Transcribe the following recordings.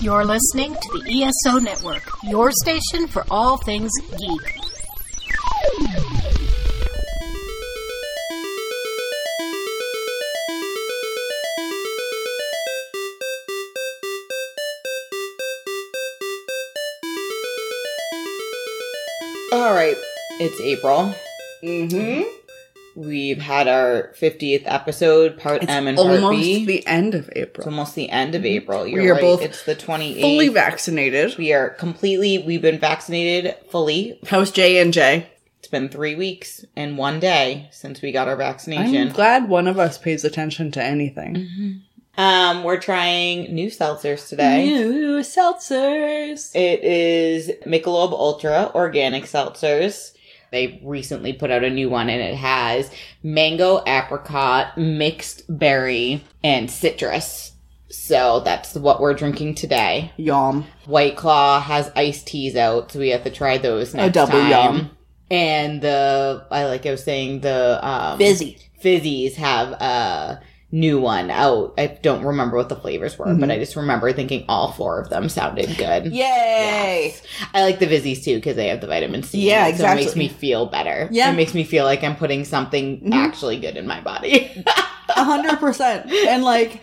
You're listening to the ESO Network, your station for all things geek. All right, it's April. Mm-hmm. We've had our 50th episode, part It's M and part almost B. the end of it's April. almost the end of April. You're We are right. both it's the 28th. Fully vaccinated. we are completely, we've been vaccinated fully. How's J and J? It's been three weeks and one day since we got our vaccination. I'm glad one of us pays attention to anything. Um, we're trying new seltzers today. New seltzers. It is Michelob Ultra organic seltzers. They recently put out a new one and it has mango, apricot, mixed berry, and citrus. So that's what we're drinking today. Yum. White Claw has iced teas out, so we have to try those next a double time. yum. And the I like I was saying the um Busy. Vizzies have a new one out. I don't remember what the flavors were, Mm-hmm. but I just remember thinking all four of them sounded good. Yay! I like the Vizzies too because they have the vitamin C. Yeah, it, So it makes me feel better. Yeah. It makes me feel like I'm putting something Mhm. actually good in my body. A hundred percent. And like,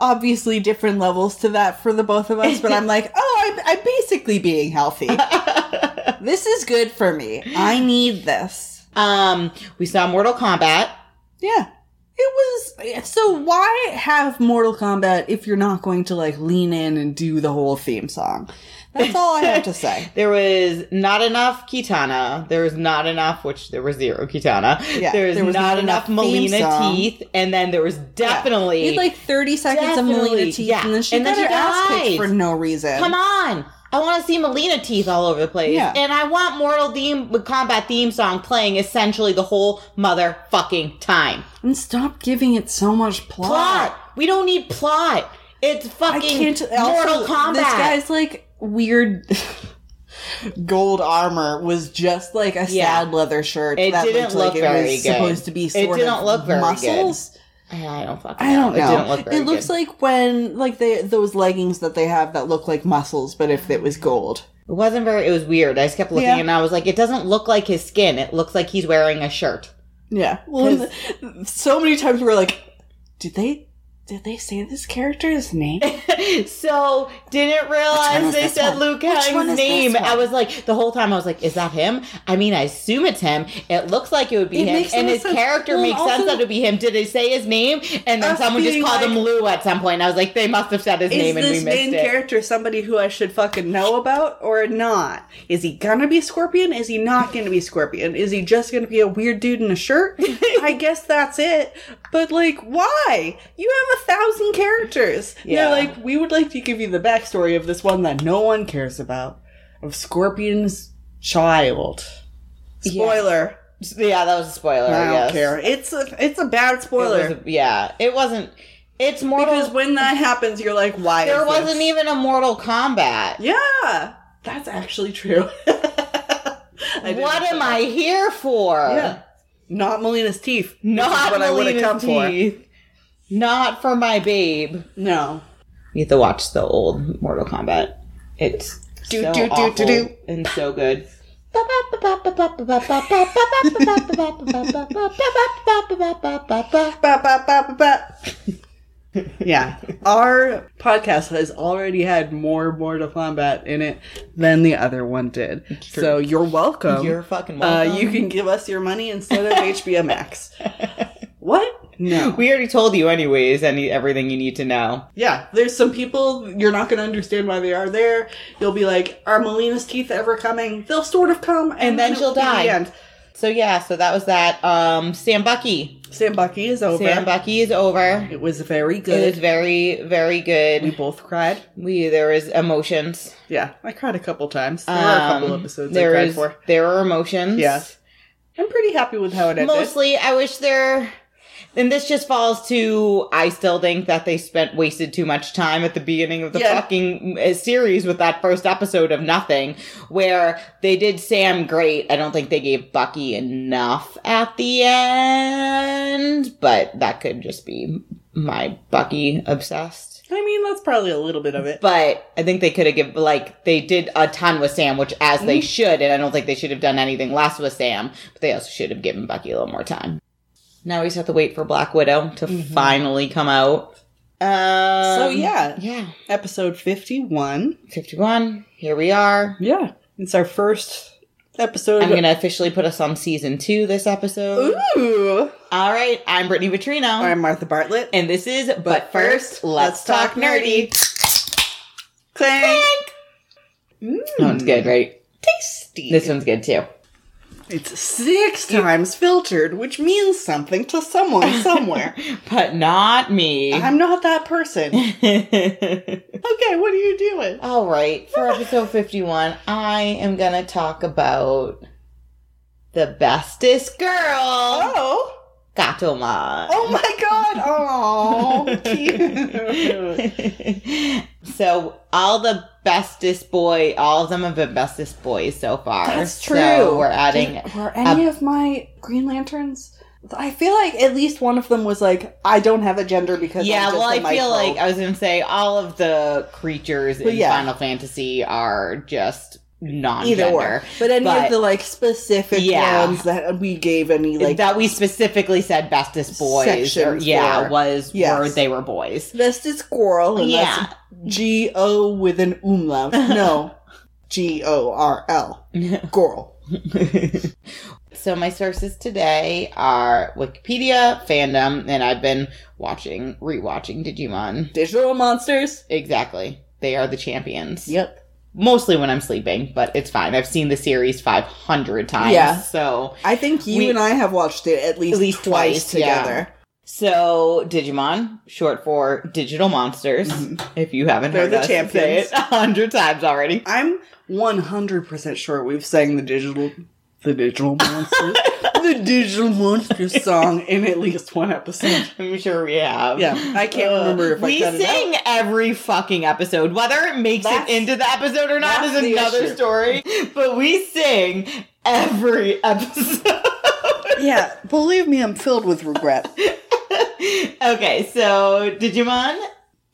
obviously different levels to that for the both of us. But I'm like, oh, I'm, I'm basically being healthy. this is good for me. I need this. um, we saw Mortal Kombat. Yeah. It was so why have Mortal Kombat if you're not going to like lean in and do the whole theme song? That's all I have to say. There was not enough Kitana. There was not enough, which there was zero Kitana. Yeah, there was, there was not, not enough, enough Mileena song. teeth, and then there was definitely had like 30 seconds of Mileena teeth yeah. and then she And then got she ass kicked for no reason. Come on. I want to see Mileena teeth all over the place. Yeah. And I want Mortal theme, Kombat theme song playing essentially the whole motherfucking time. And stop giving it so much plot. Plot. We don't need plot. It's fucking can't Mortal also, Kombat. This guy's like weird gold armor was just like a Yeah. sad leather shirt. It that didn't looked look like very it was good. supposed to be It didn't of look very muscles. I don't fucking I don't know. It didn't look very it looks good. like when like they those leggings that they have that look like muscles, but if it was gold. It wasn't very, it was weird. I just kept looking Yeah. and I was like, it doesn't look like his skin. It looks like he's wearing a shirt. Yeah. Well, so many times we were like, did they did they say this character's name? so didn't realize they said one? Luke Which one Hang's is name. I was like, the whole time I was like, is that him? I mean, I assume it's him. It looks like it would be It him. And his sense. character Well, makes also- sense that it would be him. Did they say his name? And then someone just called him Lou at some point. I was like, they must have said his name and we missed it. Is this main character somebody who I should fucking know about or not? Is he gonna be Scorpion? Is he not gonna be Scorpion? Is he just gonna be a weird dude in a shirt? I guess that's it. But like, why? You have a thousand characters. Yeah. They're like, we would like to give you the backstory of this one that no one cares about. Of Scorpion's child. Spoiler. Yeah, that was a spoiler. I, I don't guess. care. It's a it's a bad spoiler. was a- yeah, it wasn't. It's Mortal. because when that happens, you're like, why? there is this? wasn't even a Mortal Kombat. Yeah, that's actually true. What am. I here for? Yeah, not Mileena's teeth. Not what I would have Mileena's come for. Teeth. Not for my babe. No, You have to watch the old Mortal Kombat. It's Do, so do, do, do, awful do. and so good. Yeah, our podcast has already had more Mortal Kombat in it than the other one did. So you're welcome. You're fucking uh, you can give us your money instead of HBO Max. what? No. We already told you, anyways. Any everything you need to know. Yeah, there's some people you're not going to understand why they are there. You'll be like, "Are Mileena's teeth ever coming?" They'll sort of come, and, And then it she'll the die. end. So yeah, so that was that. Um, Sam Bucky. Sam Bucky is over. Sam Bucky is over. it was very good. It was good. very, good. we both cried. We there was emotions. Yeah, I cried a couple times. There were a couple Um, episodes there I cried is- for. There were emotions. Yeah. I'm pretty happy with how it ended. Mostly, I wish there. And this just falls to I still think that they spent wasted too much time at the beginning of the Yeah. fucking uh, series with that first episode of nothing, where they did Sam great. I don't think they gave Bucky enough at the end, but that could just be my Bucky obsessed. I mean, that's probably a little bit of it. But I think they could have given like they did a ton with Sam, which as they should, and I don't think they should have done anything less with Sam. But they also should have given Bucky a little more time. Now we just have to wait for Black Widow to finally come out. Um, So, yeah. yeah, Episode 51. fifty-one. Here we are. Yeah. It's our first episode. I'm gonna officially put us on season two this episode. Ooh. All right, I'm Brittany Vitrino, I'm Martha Bartlett. and this is. But, first, let's talk nerdy. Clank. That one's good, right? Tasty. This one's good too. It's six times filtered, which means something to someone somewhere. But not me. I'm not that person. Okay, what are you doing? All right, for episode 51, I am going to talk about the bestest girl, Oh. Gatomon. Oh my god. Oh, cute. so, all the bestest boy, all of them have been bestest boys so far. That's true. So, we're adding. Did- were any of my Green Lanterns? I feel like at least one of them was like, I don't have a gender because Yeah, well, a I feel like I was going to say all of the creatures in yeah. Final Fantasy are just non either or. But any But- of the like specific Yeah. ones that we gave any like that we specifically said bestest boys. Or, yeah, for- was Yes. were they were boys. bestest squirrel and Yeah. G O with an umlaut. No. G O R L. Girl. so my sources today are Wikipedia, fandom, and I've been watching, rewatching Digimon. Digital monsters. Exactly. They are the champions. Yep. Mostly when I'm sleeping, but it's fine. I've seen the series 500 times. Yeah. So, I think you We- and I have watched it at least, At least twice, twice, yeah. together. so Digimon, short for digital monsters. If you haven't Mm-hmm. They're heard the us say champions. it a hundred times already. I'm 100% sure we've sang the digital the digital monsters the digital monsters song in at least one episode. I'm sure we have. Yeah, I can't remember if I we it sing every fucking episode, whether it makes That's- it into the episode or not is another issue. story. But we sing every episode. Yeah, believe me, I'm filled with regret. okay, so Digimon.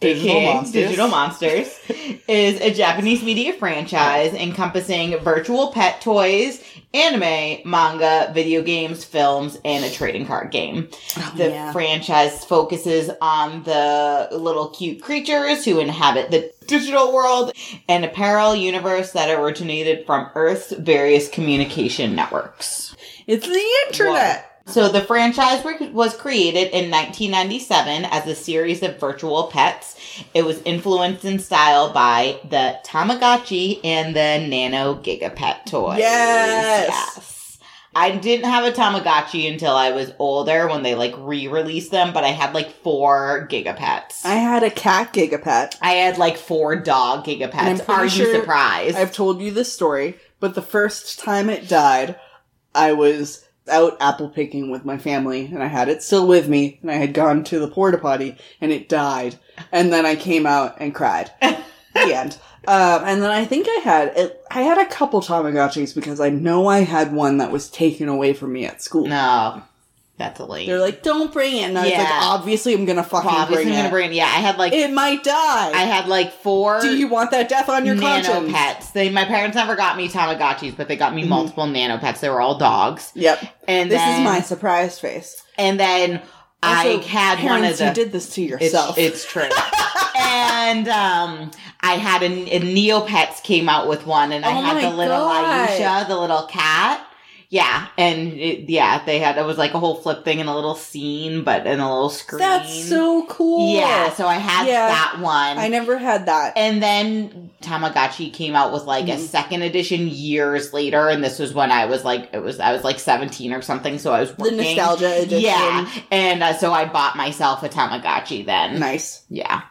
Digital Monsters. Digital Monsters is a Japanese media franchise encompassing virtual pet toys, anime, manga, video games, films, and a trading card game. Oh, the yeah. franchise focuses on the little cute creatures who inhabit the digital world and a parallel universe that originated from Earth's various communication networks. It's the internet. So the franchise was created in 1997 as a series of virtual pets. It was influenced in style by the Tamagotchi and the Nano Gigapet toys. Yes. Yes. I didn't have a Tamagotchi until I was older when they like re-released them, but I had like four Gigapets. I had a cat gigapet. I had like four dog Gigapets. Are you sure surprised? I've told you this story, but the first time it died, I was out apple picking with my family, and I had it still with me, and I had gone to the porta potty, and it died, and then I came out and cried. the end. Um, and then I think I had it, I had a couple Tamagotchis because I know I had one that was taken away from me at school. no, that's a late. They're like, "Don't bring it," and I was like, "Obviously, I'm gonna fucking Obviously, bring I'm gonna bring it. Yeah, I had like it might die. I had like four. Do you want that death on your nano pets. They my parents never got me Tamagotchis, but they got Mm-hmm. me multiple nano pets. They were all dogs. Yep. And This then, is my surprise face. And then I Also, had one of the. You did this to yourself. it's true. and um, I had a, a Neopets came out with one, and I Oh had the little God. Aisha, the little cat. Yeah, and it, yeah, they had it was like a whole flip thing and a little scene, but in a little screen. That's so cool. Yeah, so I had Yeah. that one. I never had that. And then Tamagotchi came out with like a Mhm. second edition years later, and this was when I was like, it was I was like seventeen or something, so I was the nostalgia edition. Yeah, and uh, so I bought myself a Tamagotchi then. Nice. Yeah,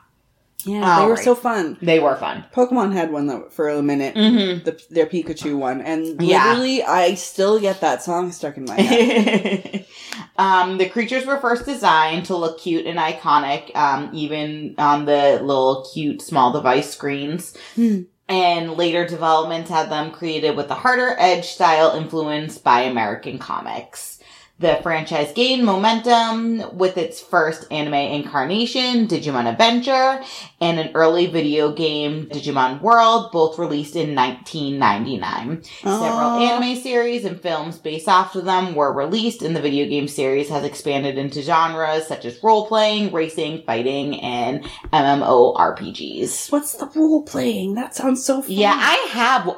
Yeah, they were Alright. so fun. they were fun. Pokemon had one that for a minute. Mm-hmm. The, their Pikachu one, and Yeah. literally, I still get that song stuck in my head. um, the creatures were first designed to look cute and iconic, um, even on the little cute small device screens. Hmm. And later developments had them created with a harder edge style influenced by American comics. The franchise gained momentum with its first anime incarnation, Digimon Adventure, and an early video game, Digimon World, both released in 1999. Several anime series and films based off of them were released, and the video game series has expanded into genres such as role playing, racing, fighting, and MMORPGs. What's the role playing? That sounds so fun. Yeah, I have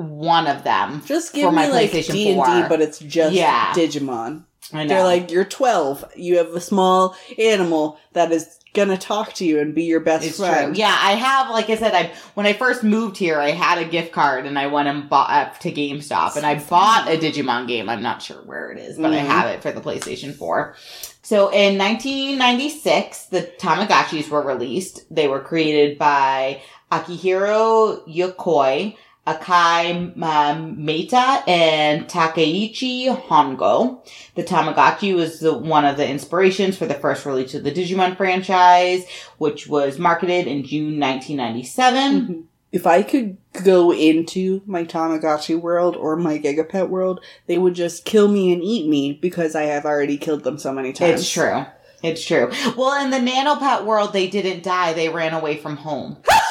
one of them. just give for my me like D and D, but it's just Yeah. Digimon. I know. They're like, you're 12. You have a small animal that is gonna talk to you and be your best It's friend. true. Yeah, I have. Like I said, I when I first moved here, I had a gift card and I went and bought up to GameStop and I bought a Digimon game. I'm not sure where it is, but I Mhm. have it for the PlayStation 4. So in 1996, the Tamagotchis were released. They were created by Akihiro Yokoi, Akai um, Meta, and Takeichi Hongo. The Tamagotchi was the, one of the inspirations for the first release of the Digimon franchise, which was marketed in June 1997. Mhm. If I could go into my Tamagotchi world or my Gigapet world, they would just kill me and eat me because I have already killed them so many times. It's true. It's true. Well, in the nanopet world, they didn't die. They ran away from home.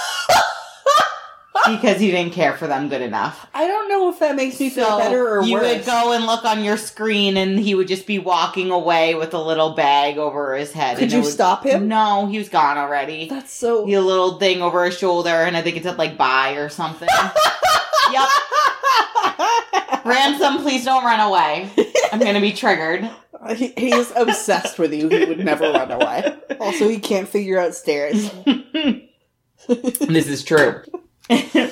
because you didn't care for them good enough. I don't know if that makes me feel better or you worse. You would go and look on your screen, and he would just be walking away with a little bag over his head. Could you would- stop him? No, he was gone already. That's so. He a little thing over his shoulder, and I think it said like "bye" or something. yep. Ransom, please don't run away. I'm gonna be triggered. He, he is obsessed with you. He would never run away. Also, he can't figure out stairs. this is true.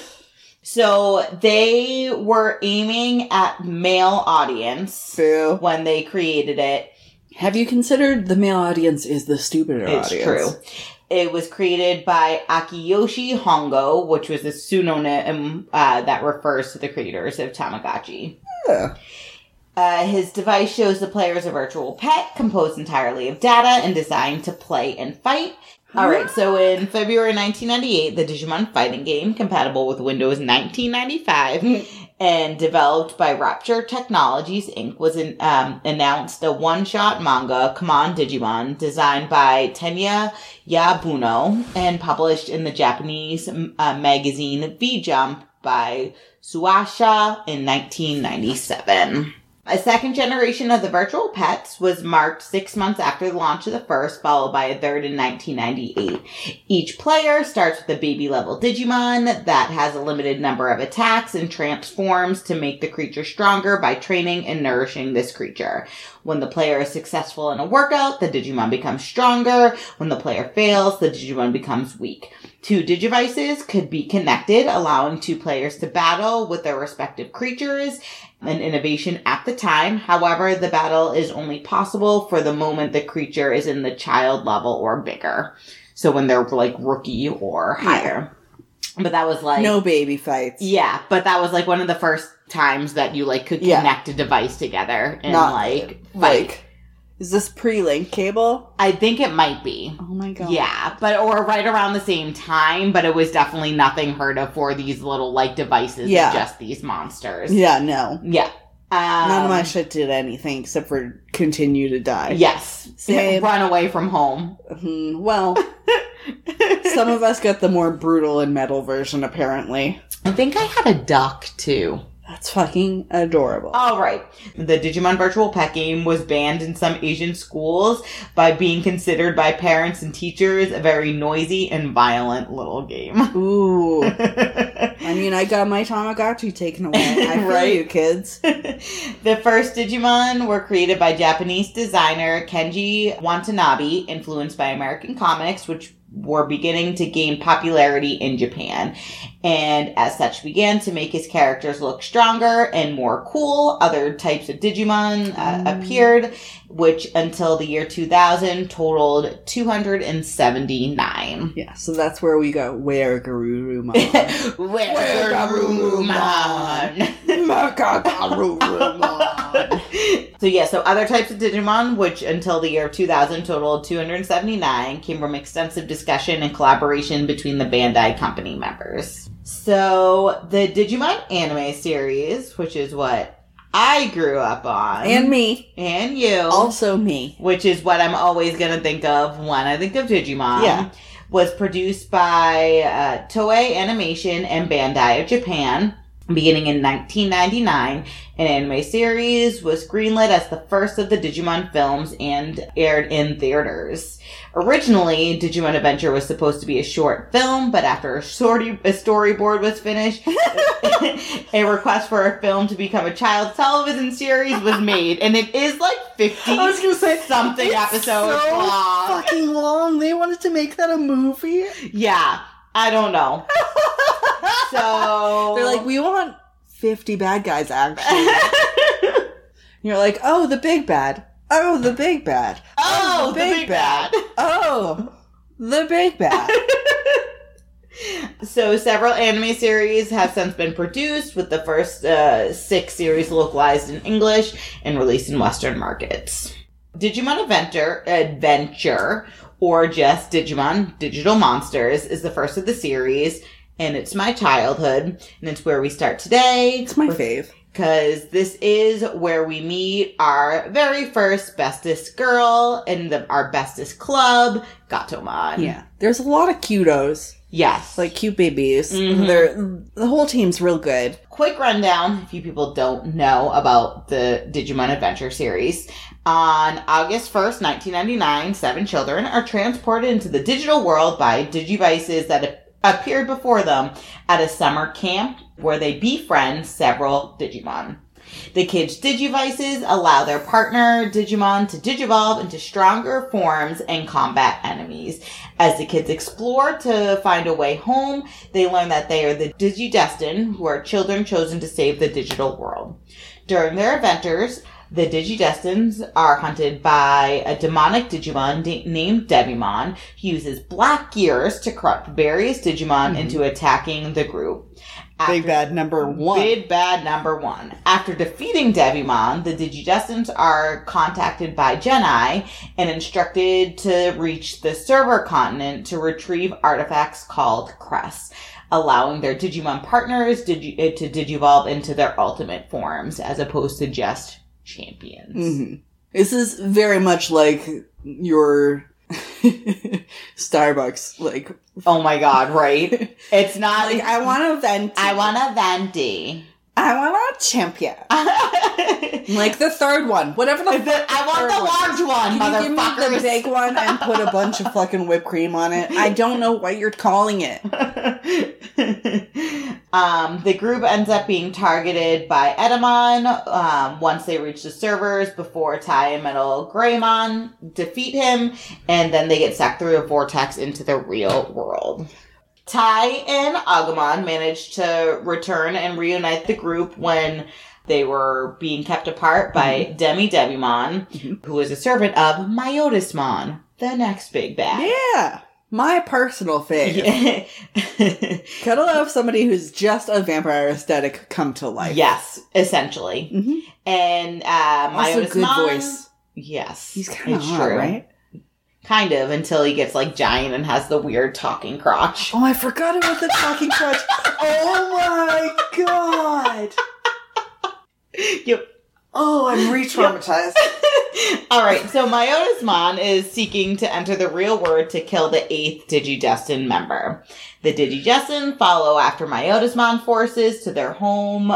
so they were aiming at male audience Boo. when they created it. Have you considered the male audience is the stupider audience? It's audience? true. It was created by Akiyoshi Hongo, which was a pseudonym uh, that refers to the creators of Tamagotchi. Yeah. Uh, his device shows the player as a virtual pet composed entirely of data and designed to play and fight. All right, so in February 1998, the Digimon fighting game, compatible with Windows 1995 and developed by Rapture Technologies Inc., was in, um, announced a one-shot manga, Come On Digimon, designed by Tenya Yabuno and published in the Japanese uh, magazine V-Jump by Shueisha in 1997. A second generation of the virtual pets was marked six months after the launch of the first, followed by a third in 1998. Each player starts with a baby level Digimon that has a limited number of attacks and transforms to make the creature stronger by training and nourishing this creature. When the player is successful in a workout, the Digimon becomes stronger. When the player fails, the Digimon becomes weak. Two Digivices could be connected, allowing two players to battle with their respective creatures an innovation at the time. However, the battle is only possible for the moment the creature is in the child level or bigger. So when they're like rookie or higher. But that was like No baby fights. Yeah, but that was like one of the first times that you like could Yeah. connect a device together and Not like fight. Like, is this pre-link cable? I think it might be. Oh my god. Yeah, but or right around the same time, but it was definitely nothing heard of for these little like devices. Yeah. Just these monsters. Yeah, no. yeah. Um, None of my shit did anything except for continue to die. Yes, Same. run away from home. Mhm. Well, some of us got the more brutal and metal version, apparently. I think I had a duck too. That's fucking adorable. All right. The Digimon Virtual Pet game was banned in some Asian schools by being considered by parents and teachers a very noisy and violent little game. Ooh. I mean, I got my Tamagotchi taken away. I Right. you, kids. the first Digimon were created by Japanese designer Kenji Watanabe, influenced by American comics, which were beginning to gain popularity in Japan. And as such began to make his characters look stronger and more cool. Other types of Digimon uh, Mm. appeared, which until the year 2000 totaled 279. Yeah, so that's where we go. Where Garurumon? Where's Garurumon? Garurumon. So yeah, so other types of Digimon, which until the year 2000 totaled 279, came from extensive discussion and collaboration between the Bandai company members. So the Digimon anime series, which is what I grew up on. and me. and you. Also me. which is what I'm always going to think of when I think of Digimon. Yeah. Was produced by uh, Toei Animation and Bandai of Japan. Beginning in 1999, an anime series was greenlit as the first of the Digimon films and aired in theaters. Originally, Digimon Adventure was supposed to be a short film, but after a, story, a storyboard was finished, a request for a film to become a child television series was made, and it is like 50 I was gonna say, something it's episodes so long. Fucking long. They wanted to make that a movie. Yeah, I don't know. so They're like, we want 50 bad guys, actually. You're like, oh, the big bad. Oh, the big bad. oh, the big bad. Oh, the big bad. So several anime series have since been produced, with the first uh, six series localized in English and released in Western markets. Digimon Adventure, Adventure, or just Digimon Digital Monsters, is the first of the series, and it's my childhood, and it's where we start today. It's my fave. because this is where we meet our very first bestest girl in the our bestest club, Gatomon. Yeah. There's a lot of cutos, Yes. like cute babies. Mhm. They're the whole team's real good. quick rundown if you people don't know about the Digimon Adventure series. On August 1st, 1999, seven children are transported into the digital world by Digivices that appeared before them at a summer camp where they befriend several Digimon. The kids' Digivices allow their partner Digimon to digivolve into stronger forms and combat enemies. As the kids explore to find a way home, they learn that they are the Digidestined, who are children chosen to save the digital world. During their adventures, the Digidestins are hunted by a demonic Digimon de- named Devimon, who uses black gears to corrupt various Digimon into attacking the group. Big After- bad number one. Big bad number one. After defeating Devimon, the Digidestins are contacted by Gennai and instructed to reach the server continent to retrieve artifacts called Crests, allowing their Digimon partners digi- uh, to digivolve into their ultimate forms as opposed to just champions. hmm This is very much like your Starbucks. Like, Oh my god, right? It's not like I want a venti. I want a venti. I want a champion. Like the third one, whatever the. The- I want the large one, give me the big one and put a bunch of fucking whipped cream on it? I don't know what you're calling it. um, the group ends up being targeted by Etemon um, once they reach the servers before Tai and Metal Greymon defeat him, and then they get sucked through a vortex into the real world. Tai and Agumon managed to return and reunite the group when they were being kept apart by Demi Devimon, Mhm. who is a servant of Myotismon, the next big bad. Yeah, my personal thing. Gotta love somebody who's just a vampire aesthetic come to life. Yes, essentially. Mhm. And uh, Also, good voice. Yes, He's kind of hot, true. right? Kind of until he gets like giant and has the weird talking crotch. Oh, I forgot about the talking crotch. Oh my god. Yep. Oh, I'm re-traumatized. All right, so Myotismon is seeking to enter the real world to kill the eighth Digidestin member. The Digidestin follow after Myotismon forces to their home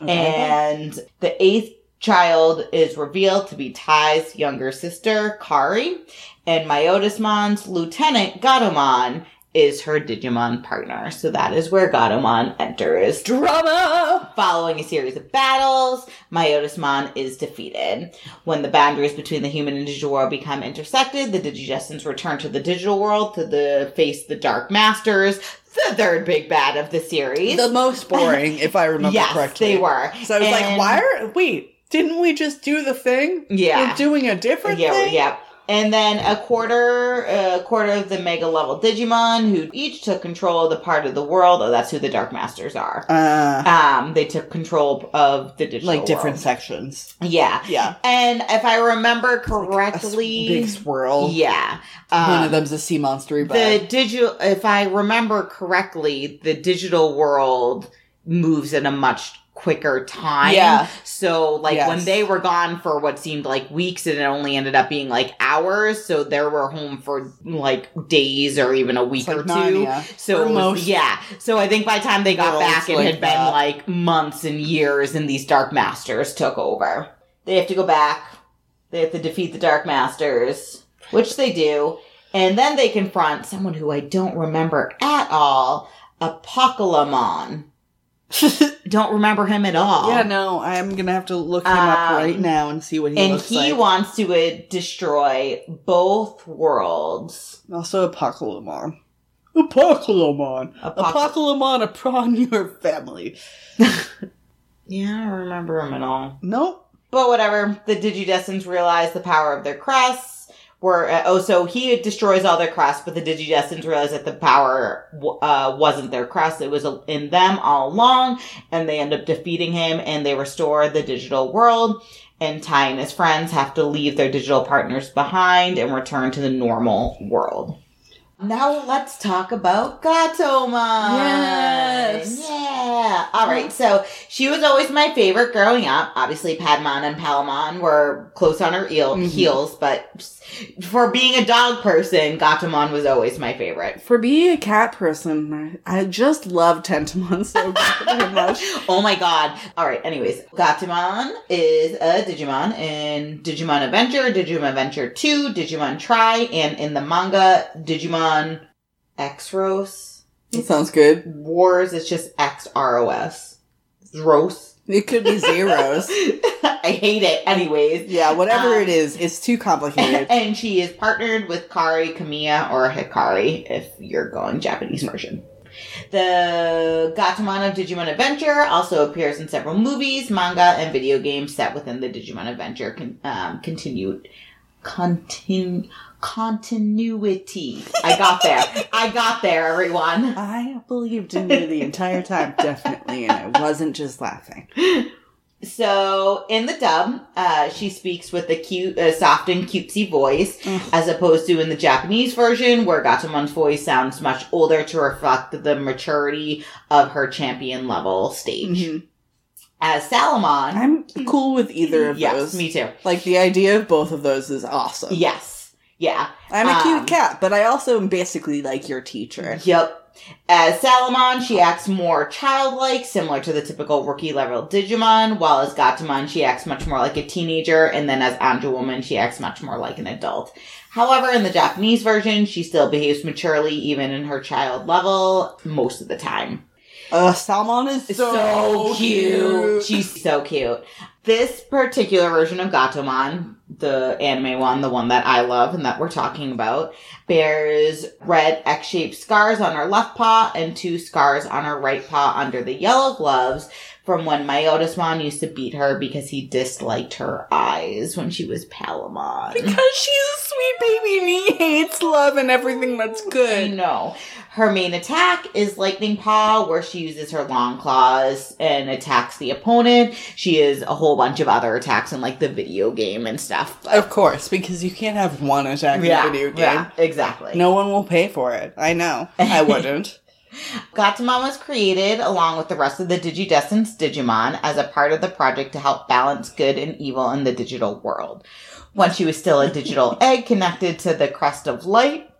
and the eighth child is revealed to be Tai's younger sister, Kari, and Myotismon's lieutenant, Gatomon, is her Digimon partner. So that is where Gatomon enters. Drama. Following a series of battles, Myotismon is defeated. When the boundaries between the human and digital world become intersected, the Digidestins return to the digital world to the face the Dark Masters, the third big bad of the series. The most boring, if I remember yes, correctly. they were. So I was like, why are wait? Didn't we just do the thing? Yeah. We're doing a different yeah, thing. yeah. And then a quarter, a quarter of the mega level Digimon, who each took control of the part of the world. Oh, that's who the Dark Masters are. Uh, Um, they took control of the digital like different world. sections. Yeah, Yeah. and if I remember correctly, big swirl. yeah, One um, of them's a sea monster. But the digital. If I remember correctly, the digital world moves at a much quicker time. Yeah. So like Yes. when they were gone for what seemed like weeks and it only ended up being like hours. So they were home for like days or even a week like or two. Narnia. So was, yeah. So I think by the time they got worlds back, it like had been like months and years and these Dark Masters took over. They have to go back. They have to defeat the Dark Masters, which they do. And then they confront someone who I don't remember at all, Apocalypse. don't remember him at all. Yeah, no, I'm gonna have to look him up Um, right now and see what he and he like. wants to uh, destroy both worlds. also, Apocalypse. Apocalypse. Apoc- Apocalypse upon your family. yeah, I don't remember him at all. Nope. But whatever. The Digidestineds realize the power of their crests. Were uh, oh, so he destroys all their crests, but the Digidestineds realize that the power uh, wasn't their crest; it was in them all along, and they end up defeating him, and they restore the digital world. And Tai and his friends have to leave their digital partners behind and return to the normal world. Now let's talk about Gatomon. Yes. Yeah. All right. So she was always my favorite growing up. Obviously, Patamon and Palmon were close on her eel- Mhm. heels, but for being a dog person, Gatomon was always my favorite. For being a cat person, I just love Tentomon so much. Oh my god. Alright, anyways. Gatomon is a Digimon in Digimon Adventure, Digimon Adventure 2, Digimon Tri, and in the manga, Digimon X-Rose. That sounds good. Wars, it's just X-R-O-S. Rose. It could be zeros. I hate it. Anyways. yeah, whatever Um, it is, it's too complicated. and she is partnered with Kari, Kamiya, or Hikari if you're going Japanese version. The Gatomon of Digimon Adventure also appears in several movies, manga, and video games set within the Digimon Adventure con- um, continued continu- continuity. I got there. I got there, everyone. I believed in you the entire time, definitely, and I wasn't just laughing. So in the dub, uh, she speaks with a cute, uh, soft and cutesy voice, Ugh. as opposed to in the Japanese version, where Gatomon's voice sounds much older to reflect the maturity of her champion level stage. Mhm. As Salamon, I'm cool with either of yes, those. me too. Like the idea of both of those is awesome. Yes, yeah, I'm a Um, cute cat, but I also am basically like your teacher. Yep. As Salamon, she acts more childlike, similar to the typical rookie level Digimon, while as Gatomon, she acts much more like a teenager, and then as Angewomon, she acts much more like an adult. However, in the Japanese version, she still behaves maturely, even in her child level, most of the time. Uh, Salamon is so, So, cute. She's so cute. This particular version of Gatomon, the anime one, the one that I love and that we're talking about, bears red X-shaped scars on her left paw and two scars on her right paw under the yellow gloves from when Myotismon used to beat her because he disliked her eyes when she was Palamon. because she's a sweet baby and he hates love and everything that's I good. know. Her main attack is Lightning Paw, where she uses her long claws and attacks the opponent. She has a whole bunch of other attacks in like the video game and stuff. but- Of course, because you can't have one attack in a video game. yeah, exactly. No one will pay for it. I know. I wouldn't. Gatomon was created along with the rest of the Digidestined Digimon as a part of the project to help balance good and evil in the digital world. When she was still a digital egg connected to the Crest of Light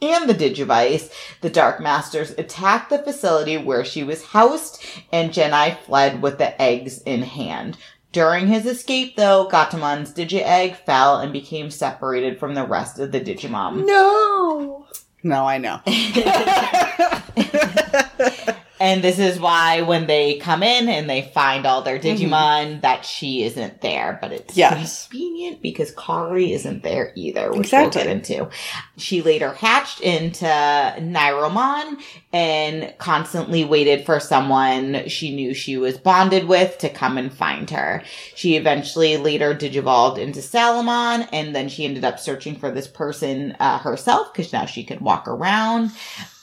and the Digivice, the Dark Masters attacked the facility where she was housed and Gennai fled with the eggs in hand. During his escape, though, Gatomon's Digi-Egg fell and became separated from the rest of the Digimon. no. No, I know. And this is why when they come in and they find all their Digimon, that she isn't there. But it's Yes. convenient because Kari isn't there either, which Exactly. we'll get into. She later hatched into Nyaromon and constantly waited for someone she knew she was bonded with to come and find her. She eventually later digivolved into Salamon and then she ended up searching for this person uh, herself because now she could walk around.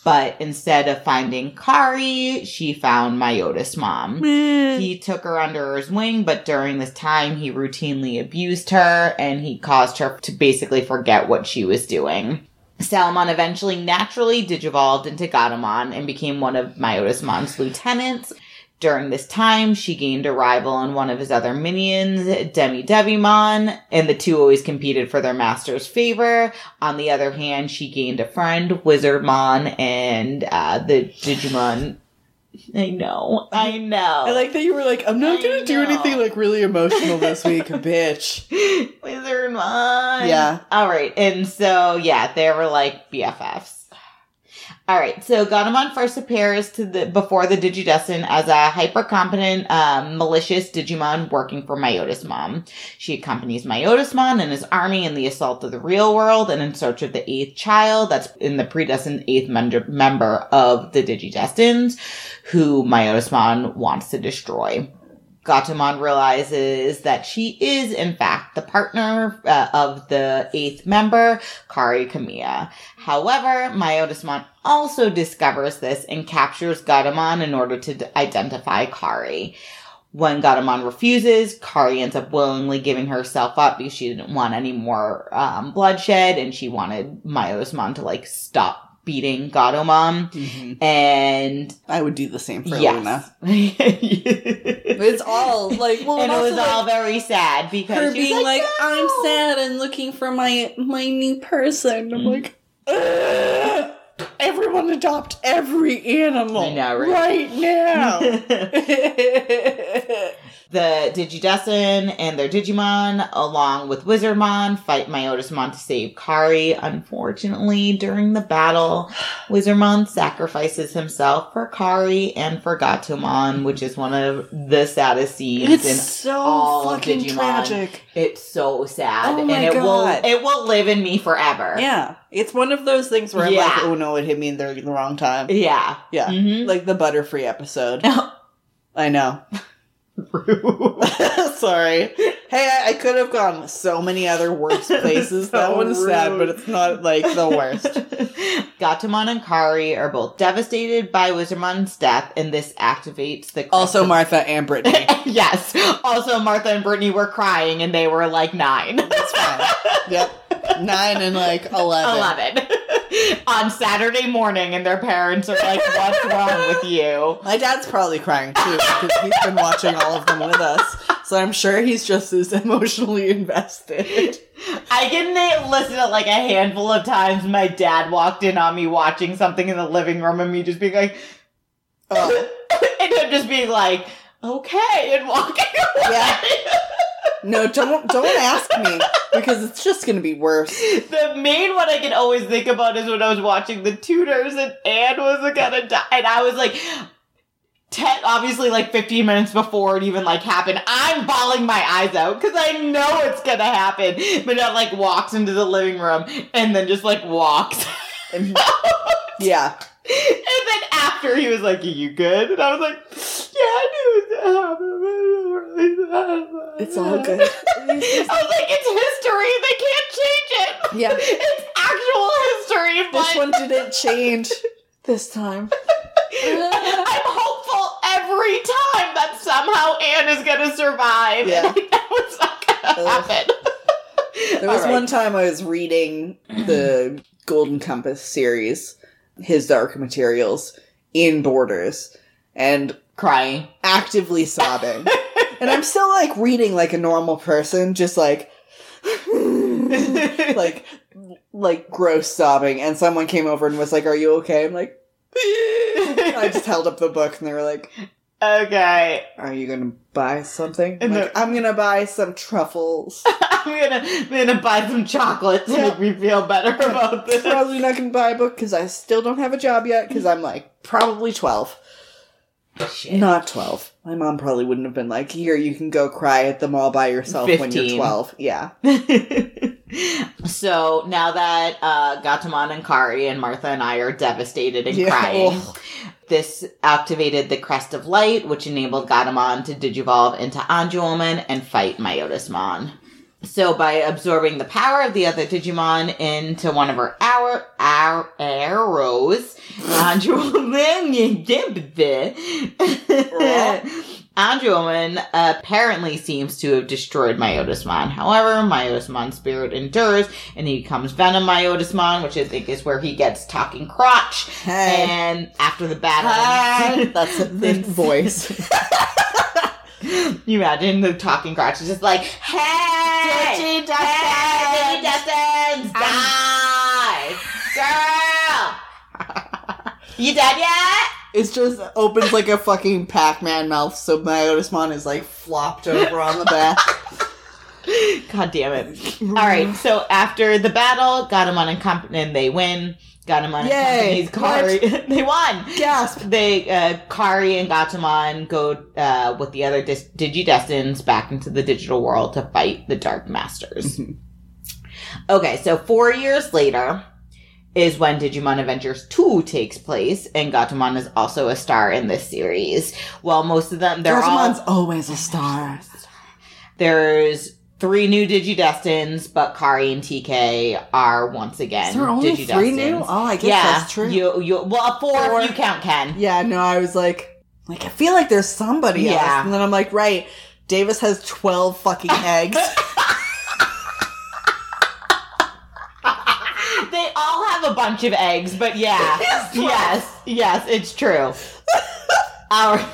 But instead of finding Kari, she found Myotismon. He took her under his wing, but during this time, he routinely abused her and he caused her to basically forget what she was doing. Salamon eventually naturally digivolved into Gatomon and became one of Myotismon's lieutenants. During this time, she gained a rival in one of his other minions, Demi Devimon, and the two always competed for their master's favor. On the other hand, she gained a friend, Wizardmon, and uh, the Digimon. I know, I know. I like that you were like, I'm not I gonna do anything like really emotional this week, bitch. Wizardmon. Yeah. All right. And so, yeah, they were like BFFs. All right. So Gatomon first appears to the before the Digidestin as a hyper competent, um, malicious Digimon working for Myotismon. She accompanies Myotismon and his army in the assault of the real world and in search of the eighth child that's in the predestined eighth member member of the Digidestins, who Myotismon wants to destroy. Gatomon realizes that she is, in fact, the partner uh, of the eighth member, Kari Kamiya. However, Myotismon also discovers this and captures Gatomon in order to d- identify Kari. When Gatomon refuses, Kari ends up willingly giving herself up because she didn't want any more um, bloodshed and she wanted Myotismon to like stop beating Gatomon. Mm-hmm. And I would do the same for Luna. yes. It's all like, well, and it was all like, very sad because her being like, "No." I'm sad and looking for my my new person. I'm mm. like, "Ugh, everyone adopt every animal I know, right? now. the Digidestin and their Digimon, along with Wizardmon, fight Myotismon to save Kari. Unfortunately, during the battle, Wizardmon sacrifices himself for Kari and for Gatomon, which is one of the saddest scenes in it's so all of fucking Digimon. tragic. It's so sad, Oh and it God. will it will live in me forever. Yeah, it's one of those things where I'm Yeah. like, oh no, it hit me in the, wrong time. yeah, Yeah, Mhm. like the Butterfree episode. I know. Sorry. Hey, I, I could have gone so many other worse places. that So one's sad, but it's not like the worst. Gatomon and Kari are both devastated by Wizardmon's death, and this activates the. Also, Martha and Brittany. yes. Also, Martha and Brittany were crying, and they were like nine. That's fine. Yep. Nine and like 11. 11. On Saturday morning, and their parents are like, What's wrong with you? My dad's probably crying too because he's been watching all of them with us. So I'm sure he's just as emotionally invested. I can listen to like a handful of times my dad walked in on me watching something in the living room, and me just being like, Oh, and him just being like, Okay, and walking away. Yeah. no, don't don't ask me because it's just gonna be worse. The main one I can always think about is when I was watching The Tudors and Anne was gonna die, and I was like, ten, obviously like 15 minutes before it even like happened, I'm bawling my eyes out because I know it's gonna happen. But it like walks into the living room and then just like walks. And- yeah. And then after he was like, Are you good? And I was like, Yeah, I knew it was gonna happen. It's all good. I was like, It's history. They can't change it. Yeah. It's actual history, but This one didn't change this time. I'm hopeful every time that somehow Anne is gonna survive. Yeah. I know it's not gonna Ugh. happen. There was right. one time I was reading the Golden Compass series, His Dark Materials, in Borders, and crying. actively sobbing. and I'm still like reading like a normal person, just like like like gross sobbing. And someone came over and was like, "Are you okay?" I'm like, I just held up the book, and they were like, okay. "Are you gonna buy something?" I'm And like, "I'm gonna buy some truffles." I'm gonna I'm gonna buy some chocolate to Yeah. make me feel better about this. probably not gonna buy a book because I still don't have a job yet. Because I'm like probably twelve. Shit. Not 12. My mom probably wouldn't have been like, here, you can go cry at the mall by yourself when you're 15. 12. Yeah. so now that uh, Gatomon and Kari and Martha and I are devastated and Yeah. crying, Ugh. This activated the Crest of Light, which enabled Gatomon to digivolve into Angewomon and fight Myotismon. So by absorbing the power of the other Digimon into one of her arrow, ar- arrows, Angewomon Anduin apparently seems to have destroyed Myotismon. However, Myotismon's spirit endures and he becomes Venom Myotismon, which I think is where he gets talking crotch. Hey. And after the battle, That's the voice. you imagine the talking crotch is just like, hey, Digi hey, Dustins! Digi die, girl. you dead yet? It just opens like a fucking Pac-Man mouth, so Myotismon is like flopped over on the back. God damn it. All right, so after the battle, Gatomon and company, and they win. Gatomon and Yay! company's Kari, they won. Gasp! They, uh, Kari and Gatomon go, uh, with the other dis- Digidestins back into the digital world to fight the Dark Masters. Okay, so four years later is when Digimon Adventures 2 takes place, and Gatomon is also a star in this series. Well, most of them, they're all... Always a star. There's three new Digidestins, but Kari and TK are once again Is there only Digidestins. three new? Oh, I guess yeah, that's true. You, you, well, four, Four. if you count Ken. Yeah, no, I was like, like I feel like there's somebody Yeah. else, and then I'm like, right, Davis has twelve fucking eggs. They all have a bunch of eggs, but yeah, yes, yes, it's true. Our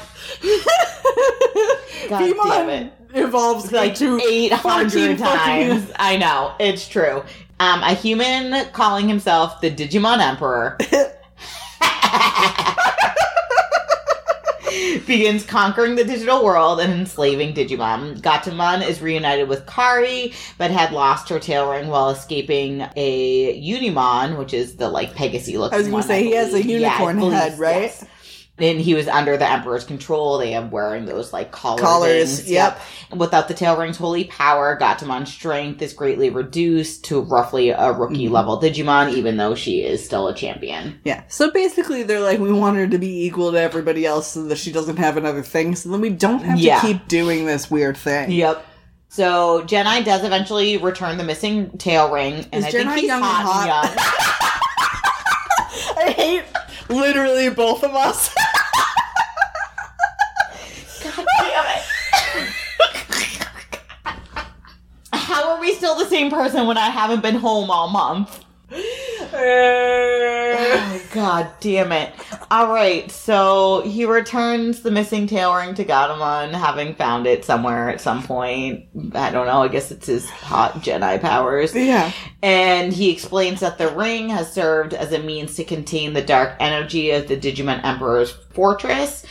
God damn it. evolves like into eight 14 hundred fucking- times. I know it's true. Um, a human calling himself the Digimon Emperor begins conquering the digital world and enslaving Digimon. Gatomon is reunited with Kari, but had lost her tail ring while escaping a Unimon, which is the like Pegasus looking. I was gonna one, say, he has a believe. Yeah, unicorn head, right? yes. And he was under the Emperor's control. They have wearing those like collar Collars, things. yep. And without the tail ring's holy power, Gatomon's strength is greatly reduced to roughly a rookie Mm-hmm. level Digimon, even though she is still a champion. Yeah. So basically, they're like, we want her to be equal to everybody else so that she doesn't have another thing. So then we don't have Yeah. to keep doing this weird thing. Yep. So Gennai does eventually return the missing tail ring, and Is I think he's young and hot, and young. I hate literally both of us. God damn it. How are we still the same person when I haven't been home all month? Eh. Oh, God damn it. Alright, so he returns the missing tail ring to Gatomon, having found it somewhere at some point. I don't know, I guess it's his hot Gennai powers. yeah. And he explains that the ring has served as a means to contain the dark energy of the Digimon Emperor's fortress,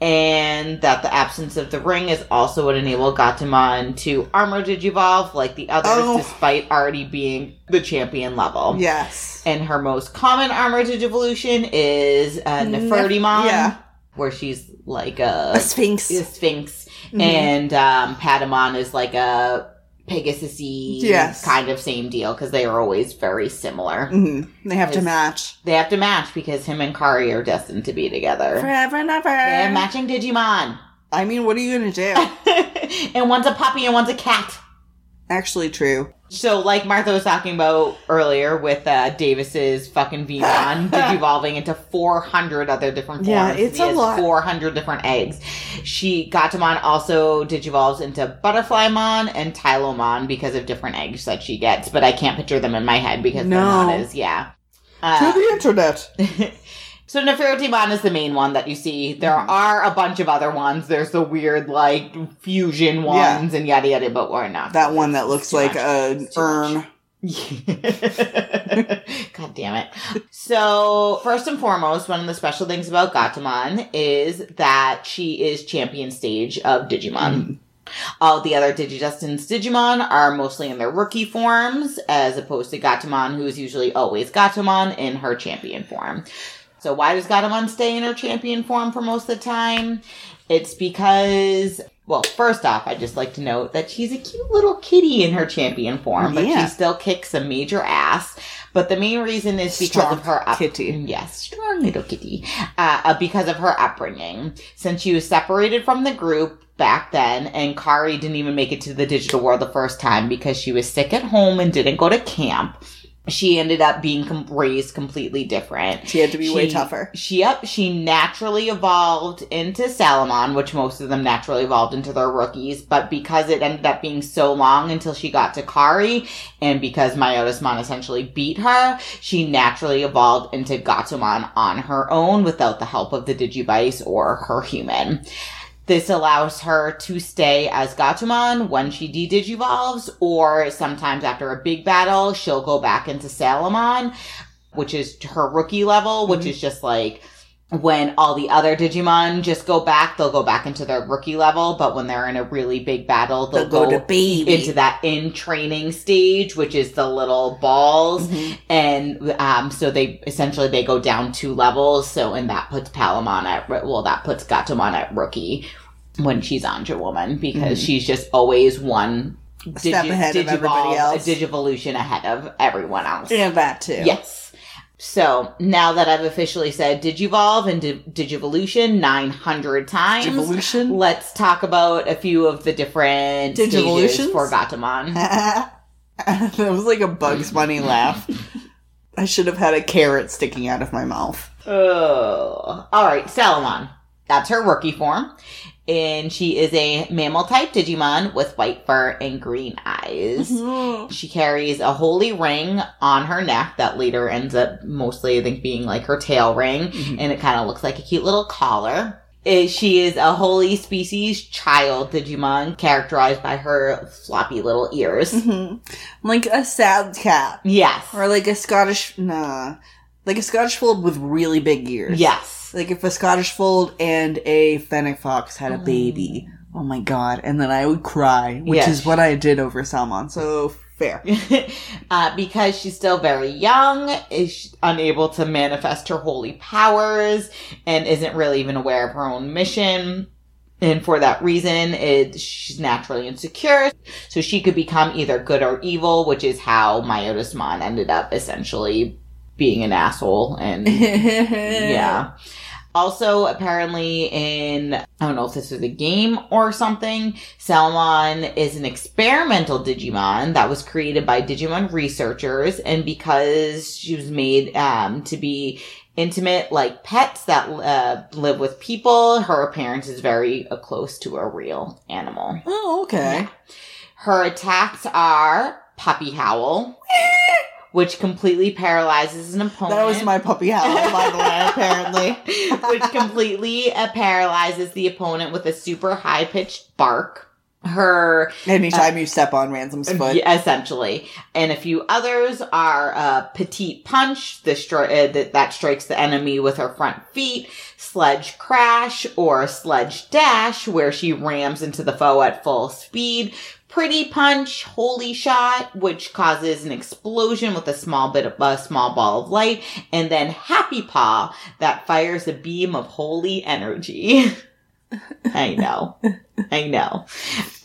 and that the absence of the ring is also what enabled Gatomon to armor Digivolve like the others, Oh. despite already being the champion level. Yes. And her most common armor Digivolution is uh, Nefertimon, yeah. where she's like a, A sphinx. a sphinx, Mhm. and um, Patamon is like a Pegasus Yes. kind of same deal because they are always very similar. hmm They have to match. They have to match because him and Kari are destined to be together. Forever and ever. They're matching Digimon. I mean, what are you gonna do? and one's a puppy and one's a cat. Actually, true. So, like Martha was talking about earlier with uh, Davis's fucking Veemon digivolving into 400 other different forms. Yeah, it's a lot. 400 different eggs. She, Gatomon also digivolves into Butterflymon and Tylomon because of different eggs that she gets, but I can't picture them in my head because they're not as, yeah. to Uh, the internet. so Nefertimon is the main one that you see. There Mm-hmm. are a bunch of other ones. There's the weird, like, fusion ones and yada yada, but we're not. That one that looks like much. an urn. God damn it. So, first and foremost, one of the special things about Gatomon is that she is champion stage of Digimon. All the other Digidestin's Digimon are mostly in their rookie forms, as opposed to Gatomon, who is usually always Gatomon in her champion form. So, why does Gatomon stay in her champion form for most of the time? It's because, well, first off, I'd just like to note that she's a cute little kitty in her champion form, but Yeah. she still kicks a major ass. But the main reason is because Strong of her up- kitty. Yes, strong little kitty. Uh, uh, because of her upbringing. Since she was separated from the group back then, and Kari didn't even make it to the digital world the first time because she was sick at home and didn't go to camp. She ended up being com- raised completely different. She had to be way tougher. She yep, she naturally evolved into Salamon, which most of them naturally evolved into their rookies, but because it ended up being so long until she got to Kari, and because Myotismon essentially beat her, she naturally evolved into Gatomon on her own without the help of the Digivice or her human. This allows her to stay as Gatomon when she de-digivolves, or sometimes after a big battle, she'll go back into Salamon, which is her rookie level, which is just like when all the other Digimon just go back, they'll go back into their rookie level, but when they're in a really big battle, they'll, They'll go go, to baby. into that in training stage, which is the little balls. Mhm. And um, so they essentially they go down two levels. So and that puts Palamon at well, that puts Gatomon at rookie when she's Angewomon because she's just always one Mm-hmm. step ahead of everybody else. a Digivolution ahead of everyone else. Yeah, that too. Yes. So now that I've officially said Digivolve and Di- Digivolution 900 times, Digivolution? let's talk about a few of the different Digivolutions? for Gatomon. that was like a Bugs Bunny laugh. I should have had a carrot sticking out of my mouth. Oh. All right, Salamon. That's her rookie form. And she is a mammal type Digimon with white fur and green eyes. She carries a holy ring on her neck that later ends up mostly, I think, being like her tail ring. And it kind of looks like a cute little collar. She is a holy species child Digimon characterized by her floppy little ears. Mhm. Like a sad cat. Yes. Or like a Scottish, nah. Like a Scottish fold with really big ears. Yes. Like if a Scottish fold and a fennec fox had a baby. Oh my god. And then I would cry, which Yes. is what I did over Salamon. So fair. uh, because she's still very young, is unable to manifest her holy powers, and isn't really even aware of her own mission. And for that reason, it, she's naturally insecure. So she could become either good or evil, which is how Myotismon ended up essentially being an asshole and yeah. Also, apparently in, I don't know if this was a game or something, Salamon is an experimental Digimon that was created by Digimon researchers. And because she was made um, to be intimate like pets that uh, live with people, her appearance is very uh, close to a real animal. oh, okay. Her attacks are Puppy Howl, which completely paralyzes an opponent That was my puppy howl, by the way, apparently. which completely uh, paralyzes the opponent with a super high pitched bark. Her, Anytime you step on Ransom's foot. essentially, and a few others are uh, petite punch, the stri- uh, that that strikes the enemy with her front feet, sledge crash, or sledge dash, where she rams into the foe at full speed. Pretty punch, holy shot, which causes an explosion with a small bit of a small ball of light, and then happy paw that fires a beam of holy energy. I know. I know.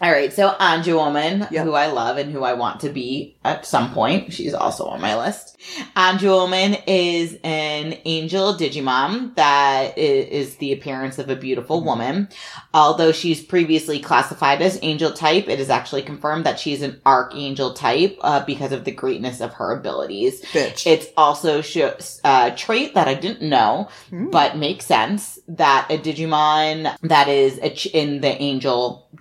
All right, so Angewomon, Yep. who I love and who I want to be at some point. She's also on my list. Angewomon is an angel Digimon that is the appearance of a beautiful woman. Although she's previously classified as angel type, it is actually confirmed that she's an archangel type uh, because of the greatness of her abilities. Bitch. It's also a uh, trait that I didn't know, Hmm. but makes sense that a Digimon that is a ch- in the angel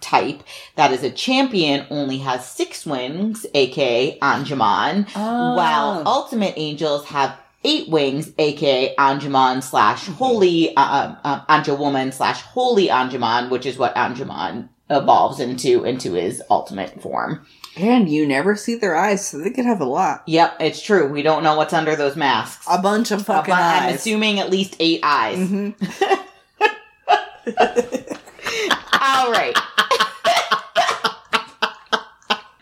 type that is a champion only has six wings, aka Angemon, Oh. while ultimate angels have eight wings, aka Angemon slash holy, uh, uh, Angewomon slash holy Angemon, which is what Angemon evolves into, into his ultimate form. And you never see their eyes, so they could have a lot. Yep, it's true. We don't know what's under those masks. A bunch of fucking But I'm assuming at least eight eyes. Mhm. All right.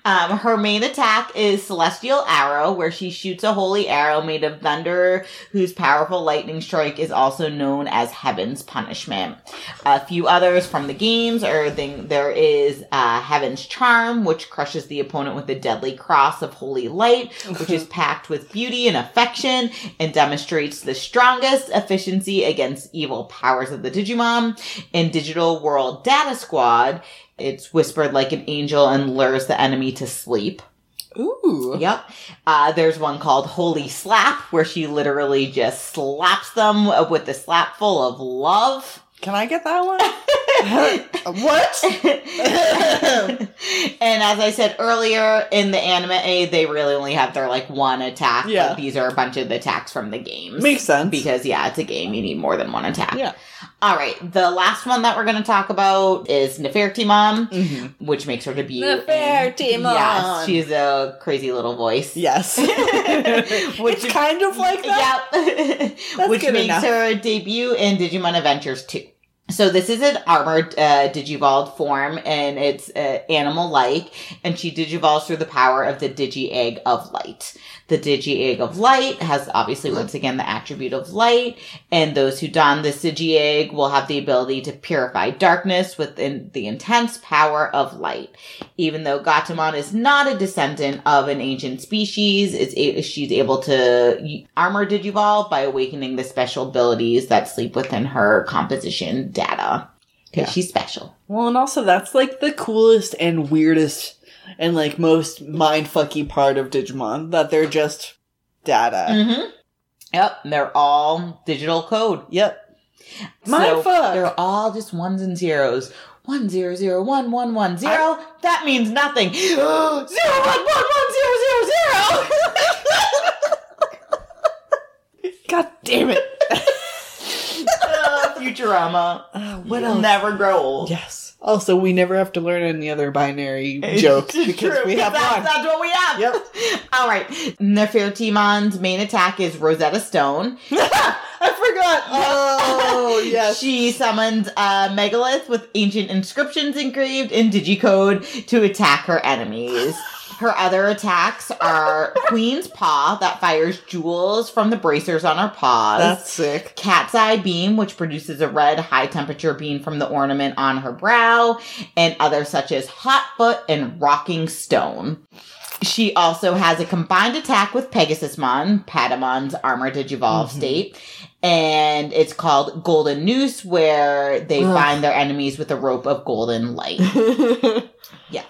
Um, her main attack is Celestial Arrow, where she shoots a holy arrow made of thunder, whose powerful lightning strike is also known as Heaven's Punishment. A few others from the games are thing, there is uh, Heaven's Charm, which crushes the opponent with a deadly cross of holy light, which is packed with beauty and affection and demonstrates the strongest efficiency against evil powers of the Digimon. In Digital World Data Squad, it's whispered like an angel and lures the enemy to sleep. Ooh. Yep. Uh, there's one called Holy Slap, where she literally just slaps them with a slap full of love. Can I get that one? what? and as I said earlier, in the anime, they really only have their like one attack. Yeah. But these are a bunch of the attacks from the games. Makes sense. Because yeah, it's a game. You need more than one attack. Yeah. All right. The last one that we're going to talk about is Nefertimon, Mhm. which makes her debut. Nefertimon. Yes, she's a crazy little voice. Yes. Which it's kind of like that. Yep. That's Which makes enough. her debut in Digimon Adventures 2. So this is an armored uh, Digivolved form, and it's uh, animal-like, and she digivolves through the power of the Digi Egg of Light. The Digi Egg of Light has obviously once again the attribute of light, and those who don this Digi Egg will have the ability to purify darkness within the intense power of light. Even though Gatomon is not a descendant of an ancient species, it's a- she's able to armor Digivolve by awakening the special abilities that sleep within her composition data. Because Yeah. she's special. Well, and also that's like the coolest and weirdest and like most mindfucky part of Digimon that they're just data. Mm-hmm. Yep, they're all digital code. Yep. So Mindfuck. they're all just ones and zeros. One zero zero one one one zero. that means nothing. zero one one one zero zero zero. God damn it. Uh, Futurama. Uh, what You'll else? never grow old. Yes. Also, we never have to learn any other binary jokes It's because we have that's, one. That's what we have. Yep. All right. Nefertimon's main attack is Rosetta Stone. I forgot. Oh, yes. She summons a megalith with ancient inscriptions engraved in digicode to attack her enemies. Her other attacks are Queen's Paw that fires jewels from the bracers on her paws. That's sick. Cat's Eye Beam, which produces a red high temperature beam from the ornament on her brow, and others such as Hot Foot and Rocking Stone. She also has a combined attack with Pegasusmon, Patamon's armor digivolve Mhm. state, and it's called Golden Noose, where they Ugh. bind their enemies with a rope of golden light. Yes.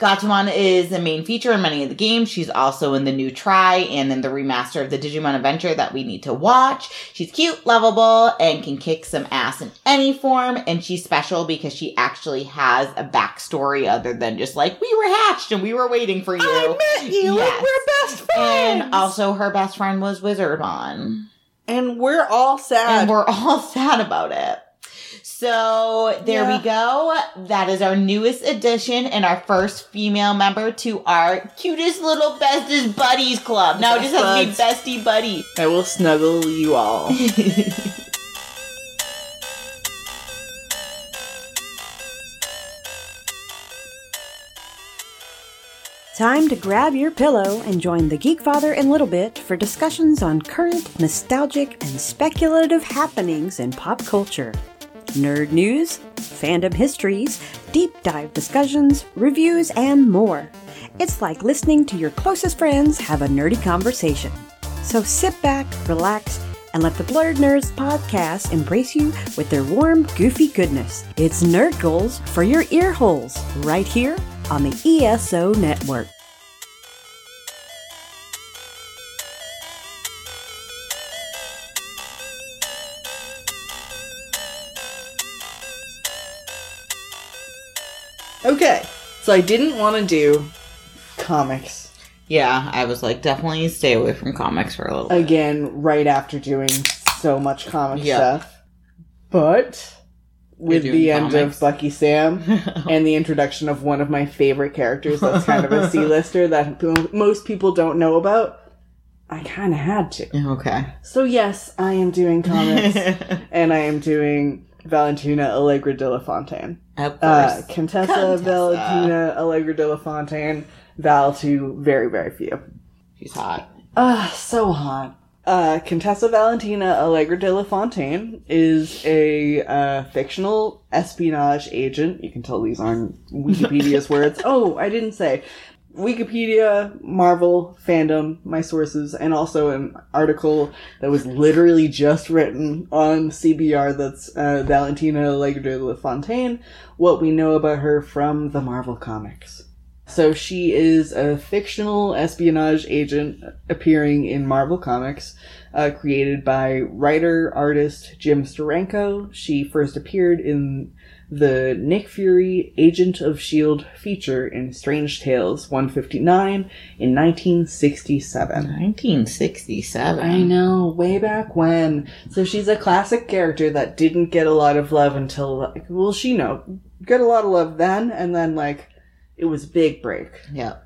Gatomon is the main feature in many of the games. She's also in the new Tri and in the remaster of the Digimon Adventure that we need to watch. She's cute, lovable, and can kick some ass in any form. And she's special because she actually has a backstory other than just like, we were hatched and we were waiting for you. I met you Yes. and we're best friends. and also her best friend was Wizardmon. and we're all sad. And we're all sad about it. So there Yeah. we go. That is our newest addition and our first female member to our cutest little bestest buddies club. Now it just has to be bestie buddy. I will snuggle you all. Time to grab your pillow and join the Geek Father and Little Bit for discussions on current, nostalgic, and speculative happenings in pop culture. Nerd news, fandom histories, deep dive discussions, reviews, and more. It's like listening to your closest friends have a nerdy conversation. So sit back, relax, and let the Blurred Nerds podcast embrace you with their warm, goofy goodness. It's Nerd Goals for your ear holes, right here on the ESO Network. Okay, so I didn't want to do comics Yeah, I was like, definitely stay away from comics for a little bit. again right after doing so much comic Yeah. stuff. But with You're the end comics. of Bucky Sam and the introduction of one of my favorite characters that's kind of a C-lister that p- most people don't know about, I kind of had to. okay. So yes, I am doing comics and I am doing Valentina Allegra de la Fontaine. of course. Uh, Contessa, Contessa. Valentina Allegra de la Fontaine, Val to very, very few. She's hot. Ah, so hot. Uh, Contessa Valentina Allegra de la Fontaine is a uh, fictional espionage agent. You can tell these aren't Wikipedia's words. Oh, I didn't say. Wikipedia, Marvel, fandom, my sources, and also an article that was literally just written on CBR that's uh, Valentina Allegra de la Fontaine, what we know about her from the Marvel comics. So she is a fictional espionage agent appearing in Marvel Comics, uh, created by writer artist Jim Steranko. She first appeared in the Nick Fury Agent of S.H.I.E.L.D. feature in Strange Tales 159 in 1967. 1967. I know, way back when. So she's a classic character that didn't get a lot of love until, like, well, she know, get a lot of love then, and then, like, it was a big break. Yeah.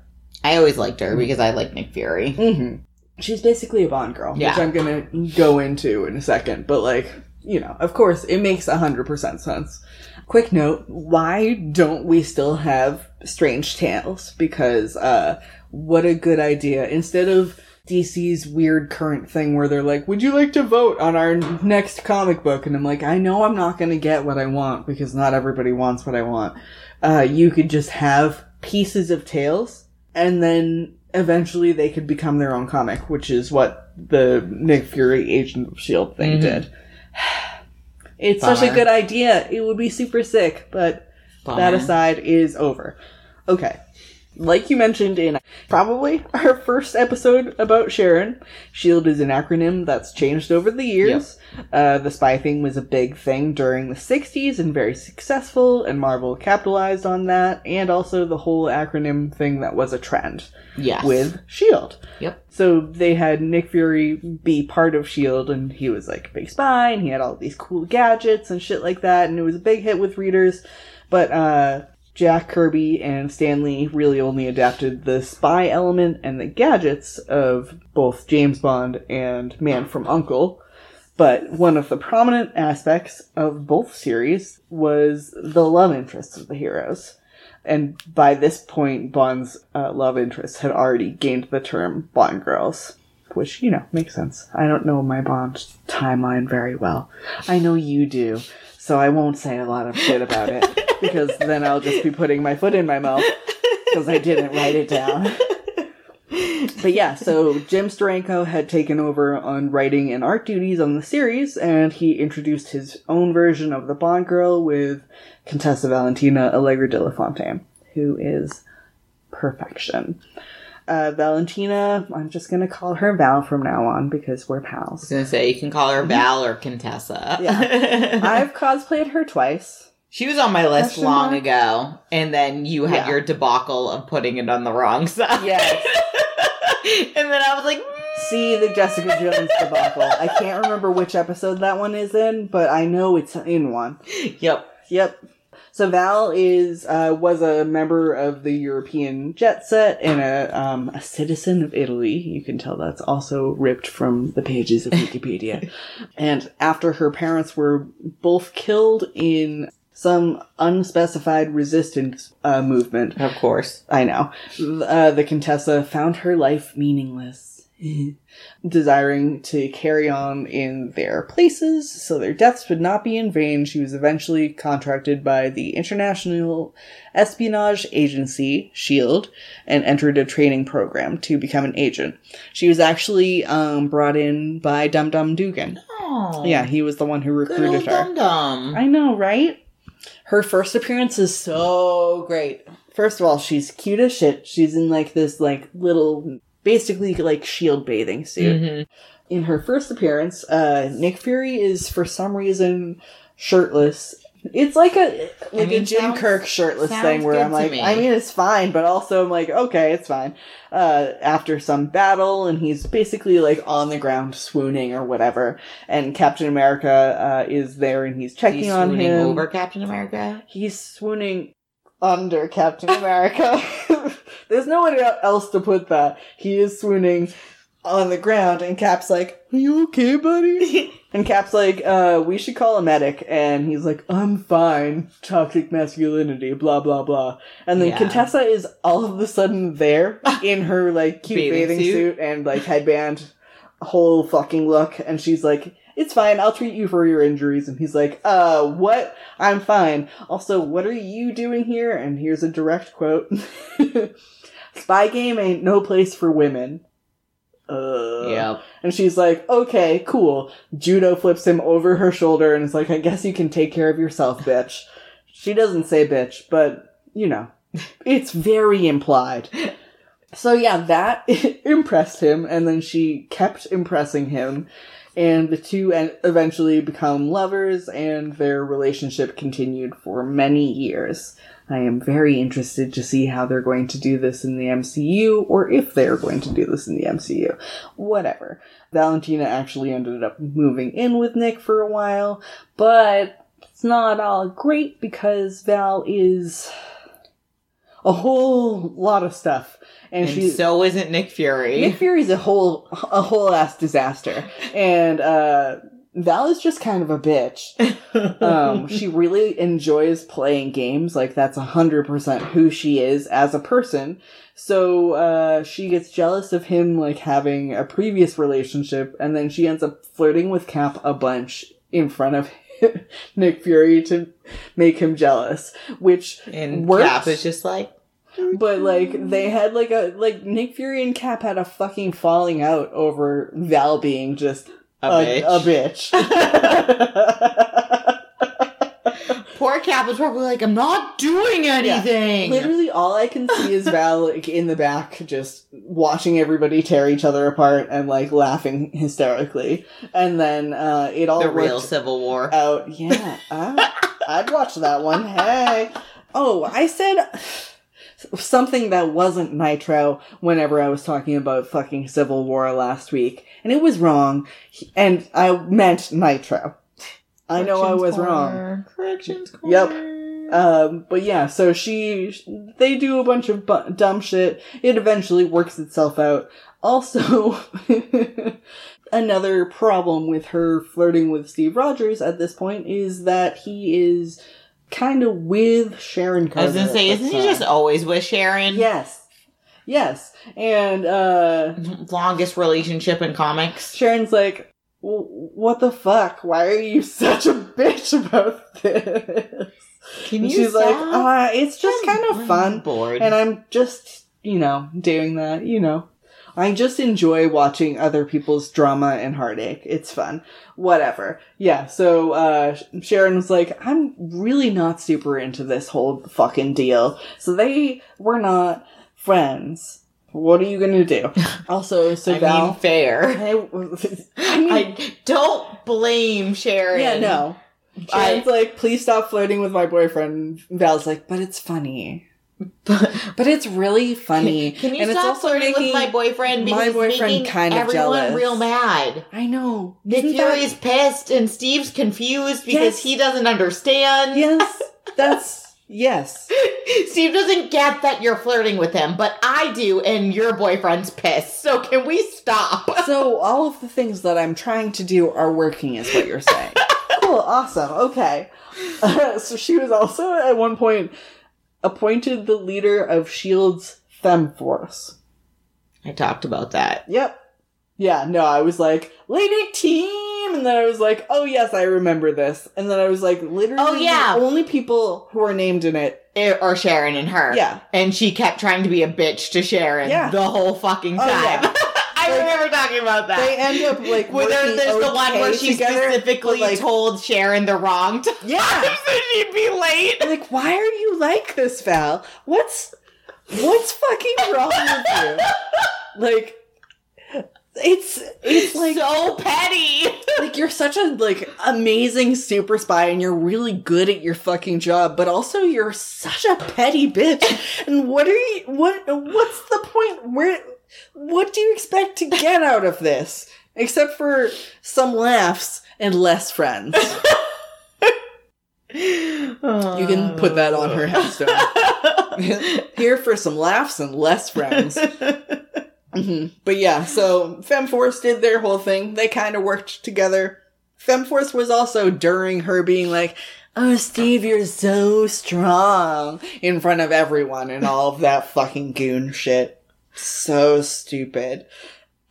I always liked her because I like Nick Fury. Mm-hmm. She's basically a Bond girl, Yeah. which I'm gonna go into in a second, but, like, you know, of course, it makes 100% sense. Quick note, why don't we still have Strange Tales? Because, uh, what a good idea. Instead of DC's weird current thing where they're like, would you like to vote on our next comic book? And I'm like, I know I'm not gonna get what I want because not everybody wants what I want. Uh, you could just have pieces of Tales and then eventually they could become their own comic, which is what the Nick Fury Agent of S.H.I.E.L.D. thing Mhm. did. It's such a good idea. It would be super sick, but that aside is over. Okay. Like you mentioned in probably our first episode about Sharon, SHIELD is an acronym that's changed over the years. Uh, the spy thing was a big thing during the 60s and very successful, and Marvel capitalized on that, and also the whole acronym thing that was a trend Yes. with SHIELD. Yep. So they had Nick Fury be part of S.H.I.E.L.D., and he was like a big spy, and he had all these cool gadgets and shit like that, and it was a big hit with readers. But uh, Jack Kirby and Stan Lee really only adapted the spy element and the gadgets of both James Bond and Man from Uncle. But one of the prominent aspects of both series was the love interests of the heroes. And by this point, Bond's uh, love interests had already gained the term Bond girls. Which, you know, makes sense. I don't know my Bond timeline very well. I know you do, so I won't say a lot of shit about it, because then I'll just be putting my foot in my mouth, because I didn't write it down. But yeah, so Jim Steranko had taken over on writing and art duties on the series, and he introduced his own version of the Bond girl with Contessa Valentina Allegra de la Fontaine, who is perfection. Uh, Valentina, I'm just gonna call her Val from now on because we're pals. I was gonna say you can call her Val or Contessa. Yeah. I've cosplayed her twice. She was on my list Question long mark? ago, and then you had Yeah. your debacle of putting it on the wrong side. Yes. and then I was like, mm. See the Jessica Jones debacle. I can't remember which episode that one is in, but I know it's in one. "Yep, Yep. So Val is uh, was a member of the European jet set and a um, a citizen of Italy. You can tell that's also ripped from the pages of Wikipedia. and after her parents were both killed in some unspecified resistance uh, movement, of course." I know. Uh, the Contessa found her life meaningless, desiring to carry on in their places so their deaths would not be in vain. She was eventually contracted by the International Espionage Agency, SHIELD, and entered a training program to become an agent. She was actually um, brought in by Dum Dum Dugan. Oh, Yeah, he was the one who good old recruited her. dum dum. I know, right? Her first appearance is so great. First of all, she's cute as shit. She's in like this like little basically like shield bathing suit. Mhm. In her first appearance, uh Nick Fury is for some reason shirtless. It's like a like mean, a Jim sounds- Kirk shirtless thing where I'm like, me. I mean, it's fine, but also I'm like, okay, it's fine. Uh, after some battle, and he's basically like on the ground swooning or whatever, and Captain America uh, is there and he's checking He's on swooning him. over Captain America. He's swooning under Captain America. There's no one else to put that. He is swooning on the ground, and Cap's like, Are you okay, buddy? and Cap's like, uh, we should call a medic. And he's like, I'm fine. Toxic masculinity, blah, blah, blah. And then Yeah. Contessa is all of a sudden there in her, like, cute Bathing bathing, suit. suit and, like, headband, whole fucking look. And she's like, it's fine. I'll treat you for your injuries. And he's like, uh, what? I'm fine. Also, what are you doing here? And here's a direct quote. Spy game ain't no place for women. Uh, yep. And she's like, okay, cool. Judo flips him over her shoulder and is like, I guess you can take care of yourself, bitch. She doesn't say bitch, but, you know, it's very implied. So yeah, that impressed him, and then she kept impressing him, and the two en- eventually become lovers, and their relationship continued for many years. I am very interested to see how they're going to do this in the MCU, or if they're going to do this in the MCU. Whatever. Valentina actually ended up moving in with Nick for a while, but it's not all great because Val is a whole lot of stuff. And, And she's so isn't Nick Fury. Nick Fury's a whole a whole ass disaster. And uh Val is just kind of a bitch. Um, she really enjoys playing games. Like that's a hundred percent who she is as a person. So uh, she gets jealous of him like having a previous relationship, and then she ends up flirting with Cap a bunch in front of Nick Fury to make him jealous, which and works. Cap is just like, But like they had like a like Nick Fury and Cap had a fucking falling out over Val being just A a bitch. A bitch. poor Cap was probably like, I'm not doing anything. Literally, all I can see is Val like in the back, just watching everybody tear each other apart and like laughing hysterically. And then uh, it all the real Civil War. out. Yeah, I, I'd watch that one. Hey, oh, I said something that wasn't Nitro whenever I was talking about fucking Civil War last week, and it was wrong, and I meant Nitro. I know I was wrong. Corrections Yep. corner. Um, but yeah, so she, they do a bunch of bu- dumb shit. It eventually works itself out. Also, another problem with her flirting with Steve Rogers at this point is that he is kind of with Sharon Carter. I was gonna say, isn't he just always with Sharon? Yes. Yes. And, uh, Longest relationship in comics. Sharon's like, what the fuck? Why are you such a bitch about this? Can And you she's like, stop? uh, it's just kind of fun. bored. And I'm just, you know, doing that, you know. I just enjoy watching other people's drama and heartache. It's fun. Whatever. Yeah, so uh Sharon was like, I'm really not super into this whole fucking deal. So they were not friends. What are you gonna do? Also, so I Val mean, fair. I, I mean, I don't blame Sharon. yeah, no. I- Sharon's like, please stop flirting with my boyfriend. Val's like, but it's funny. But But it's really funny. can you and it's stop also flirting with my boyfriend? Because my boyfriend kind of everyone jealous. real mad. I know. Nick that- Fury's pissed and Steve's confused because Yes. he doesn't understand. Yes, that's yes. Steve doesn't get that you're flirting with him, but I do, and your boyfriend's pissed. So can we stop? So all of the things that I'm trying to do are working, is what you're saying. cool, awesome, okay. Uh, so she was also at one point appointed the leader of Shield's Fem Force. I talked about that. Yep. Yeah, no, I was like, Lady Team! And then I was like, oh yes, I remember this. And then I was like, literally, Oh, yeah. the only people who are named in it. Eh, are Sharon and her. Yeah. And she kept trying to be a bitch to Sharon Yeah. the whole fucking Oh, time. yeah. I Like, remember talking about that. They end up like Where there, there's the one where she together, specifically like, told Sharon the wrong time Yeah. so she'd be late. like, why are you like this, Val? What's what's fucking wrong with you? Like, it's it's like so petty. like you're such a like amazing super spy and you're really good at your fucking job, but also you're such a petty bitch. And what are you what what's the point? Where what do you expect to get out of this? Except for some laughs and less friends. You can put that on her headstone. Here for some laughs and less friends. Mhm. But yeah, so Femforce did their whole thing. They kind of worked together. Femforce was also during her being like, Oh, Steve, you're so strong in front of everyone and all of that fucking goon shit. So stupid.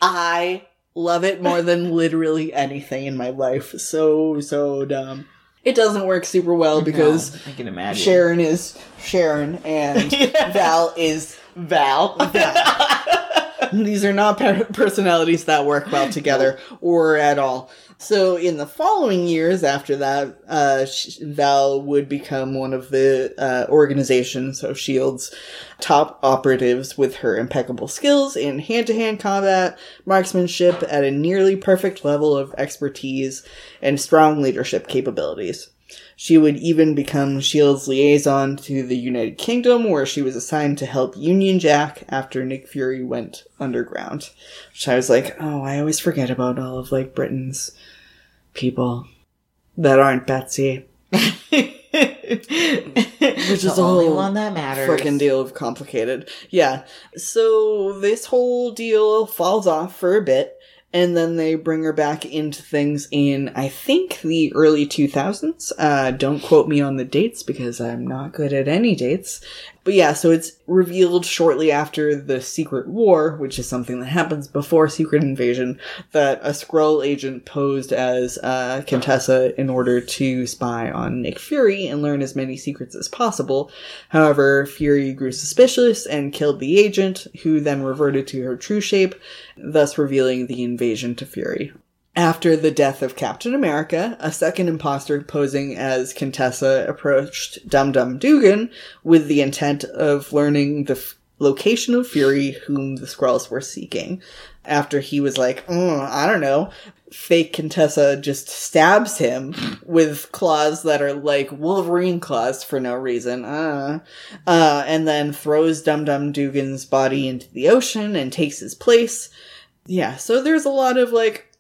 I love it more than literally anything in my life. So, so dumb. It doesn't work super well because I can imagine. Sharon is Sharon and Yeah. Val is Val. These are not personalities that work well together or at all. So, in the following years after that, uh, Val would become one of the uh, organizations of S.H.I.E.L.D.'s top operatives with her impeccable skills in hand to hand combat, marksmanship at a nearly perfect level of expertise, and strong leadership capabilities. She would even become S.H.I.E.L.D.'s liaison to the United Kingdom, where she was assigned to help Union Jack after Nick Fury went underground. Which I was like, oh, I always forget about all of like Britain's people that aren't Betsy. Which is the only whole one that matters. Freaking deal of complicated. Yeah. So this whole deal falls off for a bit, and then they bring her back into things in, I think, the early 2000s. Uh, don't quote me on the dates because I'm not good at any dates. But yeah, so it's revealed shortly after the Secret War, which is something that happens before Secret Invasion, that a Skrull agent posed as uh, Contessa in order to spy on Nick Fury and learn as many secrets as possible. However, Fury grew suspicious and killed the agent, who then reverted to her true shape, thus revealing the invasion to Fury. After the death of Captain America, a second imposter posing as Contessa approached Dum Dum Dugan with the intent of learning the f- location of Fury, whom the Skrulls were seeking. After he was like, "Mm, I don't know, fake Contessa just stabs him with claws that are like Wolverine claws for no reason. Uh, uh, and then throws Dum Dum Dugan's body into the ocean and takes his place. Yeah, so there's a lot of like,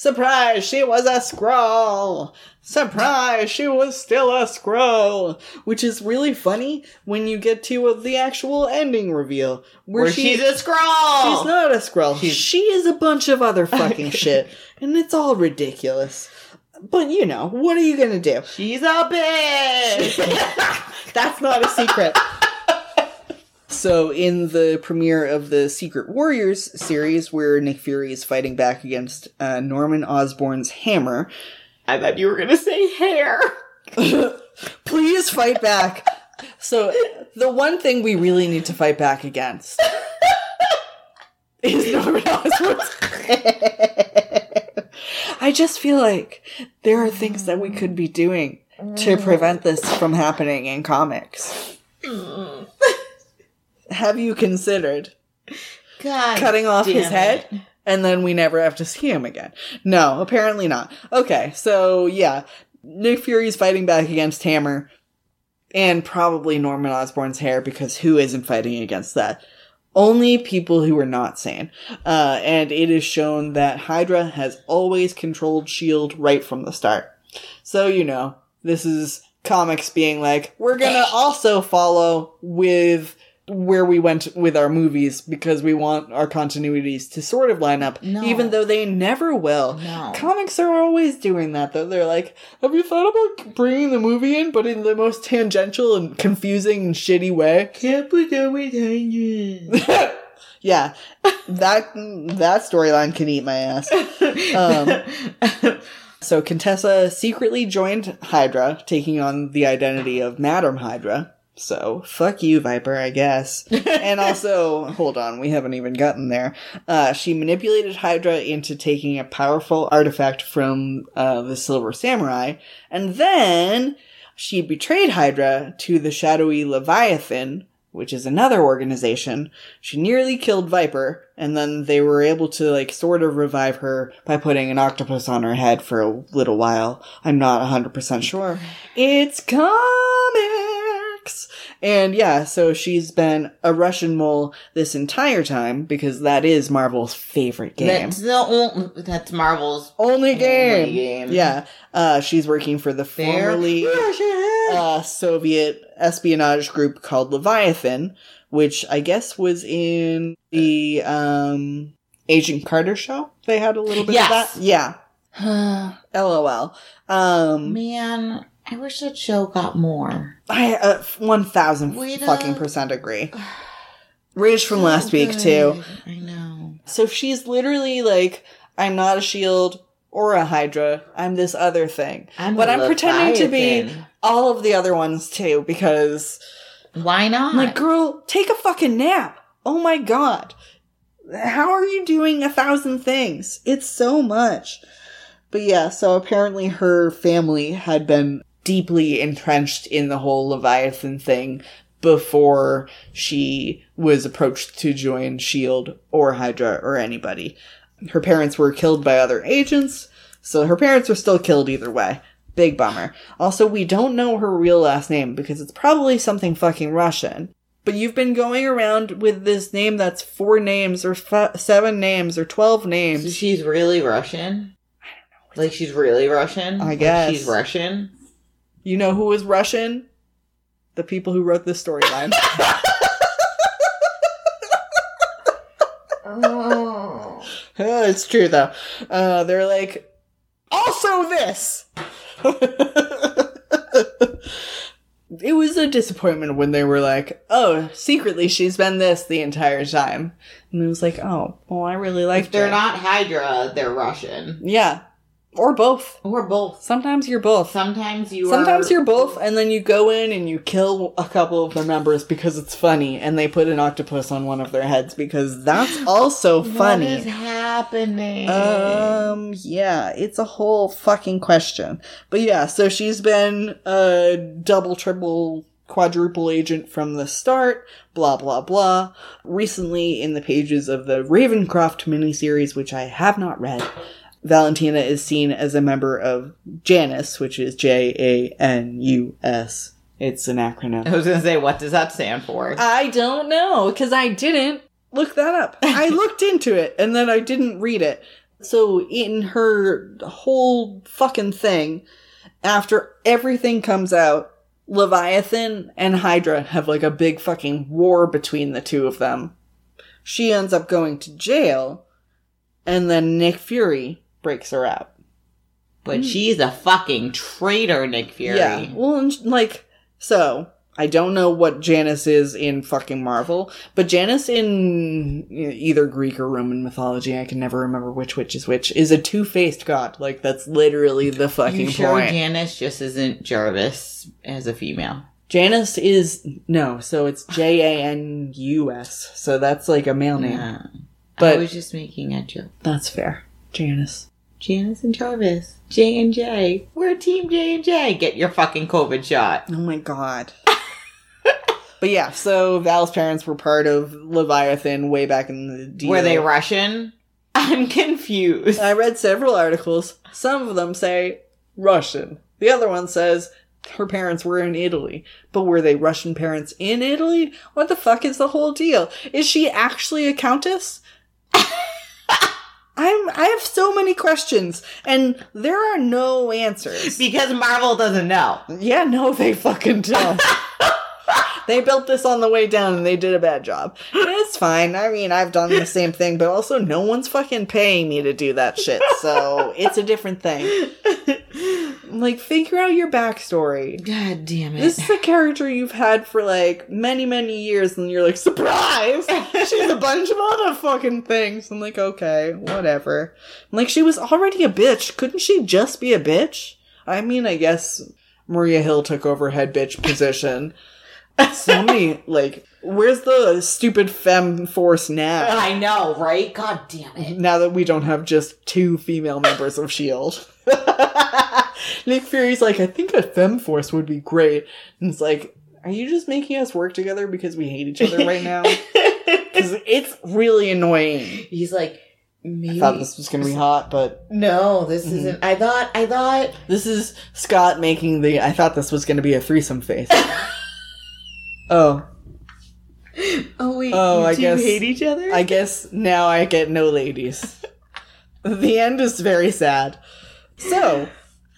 Surprise, she was a Skrull! Surprise, she was still a Skrull! Which is really funny when you get to the actual ending reveal. Where, Where she- she's a Skrull. She's not a Skrull. She's- she is a bunch of other fucking shit. And it's all ridiculous. But you know, what are you gonna do? She's a bitch. That's not a secret. So, in the premiere of the Secret Warriors series, where Nick Fury is fighting back against uh, Norman Osborn's hammer, I thought you were gonna say hair. please fight back. So, the one thing we really need to fight back against is Norman Osborn's. I just feel like there are things that we could be doing to prevent this from happening in comics. Have you considered God, cutting off his damn head and then we never have to see him again? No, apparently not. Okay, so yeah, Nick Fury's fighting back against Hammer and probably Norman Osborn's hair because who isn't fighting against that? Only people who are not sane. Uh, and it is shown that Hydra has always controlled S.H.I.E.L.D. right from the start. So, you know, this is comics being like, we're gonna also follow with where we went with our movies because we want our continuities to sort of line up, No. even though they never will. No. Comics are always doing that, though. They're like, have you thought about bringing the movie in, but in the most tangential and confusing and shitty way? Can't put that with Hydra. yeah, that that storyline can eat my ass. Um, so Contessa secretly joined Hydra, taking on the identity of Madam Hydra. So fuck you, Viper, I guess. and also, hold on, we haven't even gotten there. Uh, she manipulated Hydra into taking a powerful artifact from uh, the Silver Samurai, and then she betrayed Hydra to the shadowy Leviathan, which is another organization. She nearly killed Viper, and then they were able to, like, sort of revive her by putting an octopus on her head for a little while. I'm not 100% sure. It's comics! And yeah, so she's been a Russian mole this entire time, because that is Marvel's favorite game. That's the only, that's Marvel's only game. Only game. Yeah. Uh, she's working for the fair. formerly uh, Soviet espionage group called Leviathan, which I guess was in the um, Agent Carter show. They had a little bit Yes. of that. Yeah. LOL. Um, Man, I wish that show got more. I uh, one thousand fucking percent agree. Rage from last week too. I know. So she's literally like, I'm not a shield or a Hydra. I'm this other thing. I'm but I'm pretending to be all of the other ones too because Why not? Like, girl, take a fucking nap. Oh my god. how are you doing a thousand things? It's so much. But yeah, so apparently her family had been deeply entrenched in the whole Leviathan thing before she was approached to join SHIELD or Hydra or anybody. Her parents were killed by other agents, so her parents were still killed either way. Big bummer. Also, we don't know her real last name because it's probably something fucking Russian. But you've been going around with this name that's four names or f- seven names or 12 So names. she's really Russian? I don't know. Like she's really Russian? I Like, guess. she's Russian? You know who was Russian? The people who wrote this storyline. Oh. it's true though. Uh, they're like, also this. it was a disappointment when they were like, oh, secretly she's been this the entire time. And it was like, oh, well, I really like If they're not Hydra, they're Russian. Yeah. Or both. Or both. Sometimes you're both. Sometimes you Sometimes are... you're both, and then you go in and you kill a couple of the members because it's funny, and they put an octopus on one of their heads because that's also funny. What is happening? Um, yeah, it's a whole fucking question. But yeah, so she's been a double, triple, quadruple agent from the start, blah, blah, blah. Recently, in the pages of the Ravencroft miniseries, which I have not read, Valentina is seen as a member of Janus, which is J A N U S. It's an acronym. I was gonna say, what does that stand for? I don't know because I didn't look that up. I looked into it and then I didn't read it. So in her whole fucking thing, after everything comes out, Leviathan and Hydra have like a big fucking war between the two of them. She ends up going to jail, and then Nick Fury breaks her out. but hmm. she's a fucking traitor, Nick Fury. Yeah. Well, and, like, so, I don't know what Janus is in fucking Marvel, but Janus in either Greek or Roman mythology, I can never remember which which is which, is a two-faced god. Like, that's literally the fucking You sure point. Janice just isn't Jarvis as a female? Janus is, no, so it's J-A-N-U-S, so that's like a male name. But- I was just making a joke. That's fair. Janus. Janice and Jarvis, J and J. We're Team J and J. Get your fucking COVID shot. Oh my god. but yeah, so Val's parents were part of Leviathan way back in the deal. Were they Russian? I'm confused. I read several articles. Some of them say Russian. The other one says her parents were in Italy. But were they Russian parents in Italy? What the fuck is the whole deal? Is she actually a countess? I'm I have so many questions and there are no answers. because Marvel doesn't know. Yeah, no, they fucking don't. they built this on the way down and they did a bad job. It's fine. I mean, I've done the same thing, but also no one's fucking paying me to do that shit. So it's a different thing. Like, figure out your backstory. God damn it. This is a character you've had for like many, many years, and you're like, surprise! She's a bunch of other fucking things. I'm like, okay, whatever. I'm like, she was already a bitch. Couldn't she just be a bitch? I mean, I guess Maria Hill took over head bitch position. So many, like, where's the stupid fem force now? I know, right? God damn it. Now that we don't have just two female members of S.H.I.E.L.D. Nick Fury's like, I think a fem force would be great. And it's like, are you just making us work together because we hate each other right now? Because it's really annoying. He's like, I thought this was gonna be hot, but no, this mm-hmm. isn't. I thought. I thought. this is Scott making the I thought this was gonna be a threesome face. oh, Oh wait. Oh, you I two guess- hate each other. I guess now I get no ladies. the end is very sad. So,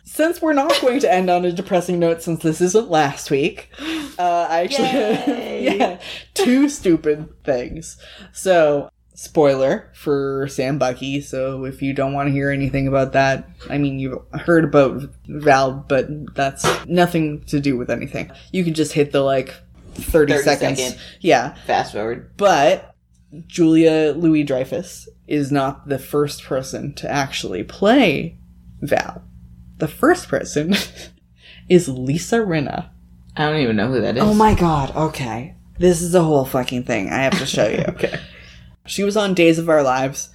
since we're not going to end on a depressing note, since this isn't last week, uh, I actually yeah, two stupid things. So, spoiler for Sam Bucky. So, if you don't want to hear anything about that, I mean, you've heard about Val, but that's nothing to do with anything. You can just hit the like 30, 30 seconds. second. Yeah. Fast forward. But Julia Louis Dreyfus is not the first person to actually play Val. The first person is Lisa Rinna. I don't even know who that is. Oh my god, okay. This is a whole fucking thing. I have to show you. Okay. She was on Days of Our Lives.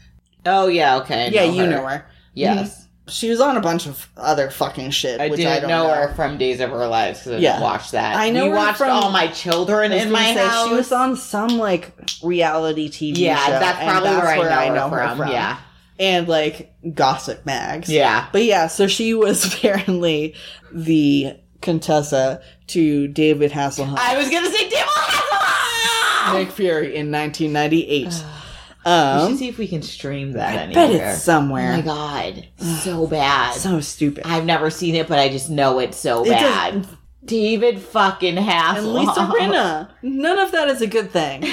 Oh yeah, okay. I yeah, you know her. Yes. She was on a bunch of other fucking shit. I which didn't I don't know, know her from Days of Our Lives because I Yeah. didn't watch that. I know you her watched from- All My Children I in my say, house. She was on some like reality TV yeah, show. that's probably that's where, I know, her, from. Yeah, and like gossip mags. yeah. But yeah, so she was apparently the Contessa to David Hasselhoff, I was gonna say David Hasselhoff. Nick Fury in 1998. we um, should see if we can stream that I anywhere. bet it's somewhere. Oh my god, so bad. So stupid. I've never seen it, but I just know it's so It bad. does- David fucking Hasselhoff. and Lisa Rinna. None of that is a good thing.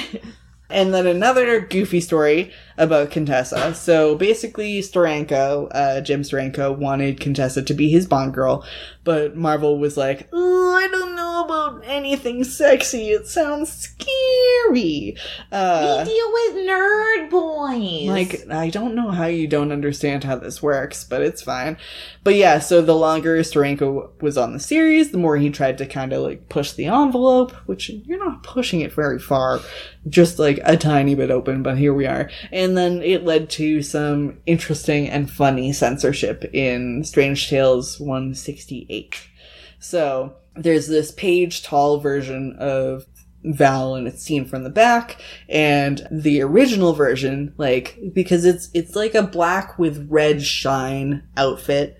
and then another goofy story about Contessa. So basically, Steranko, uh, Jim Steranko, wanted Contessa to be his Bond girl, but Marvel was like, oh, I don't know about anything sexy. It sounds scary. Uh, We deal with nerd boys. like, I don't know how you don't understand how this works, but it's fine. But yeah, so the longer Steranko was on the series, the more he tried to kind of like push the envelope, which you're not pushing it very far, just like a tiny bit open, but here we are. And then it led to some interesting and funny censorship in Strange Tales 168. So there's this page tall version of Val and it's seen from the back and the original version like because it's it's like a black with red shine outfit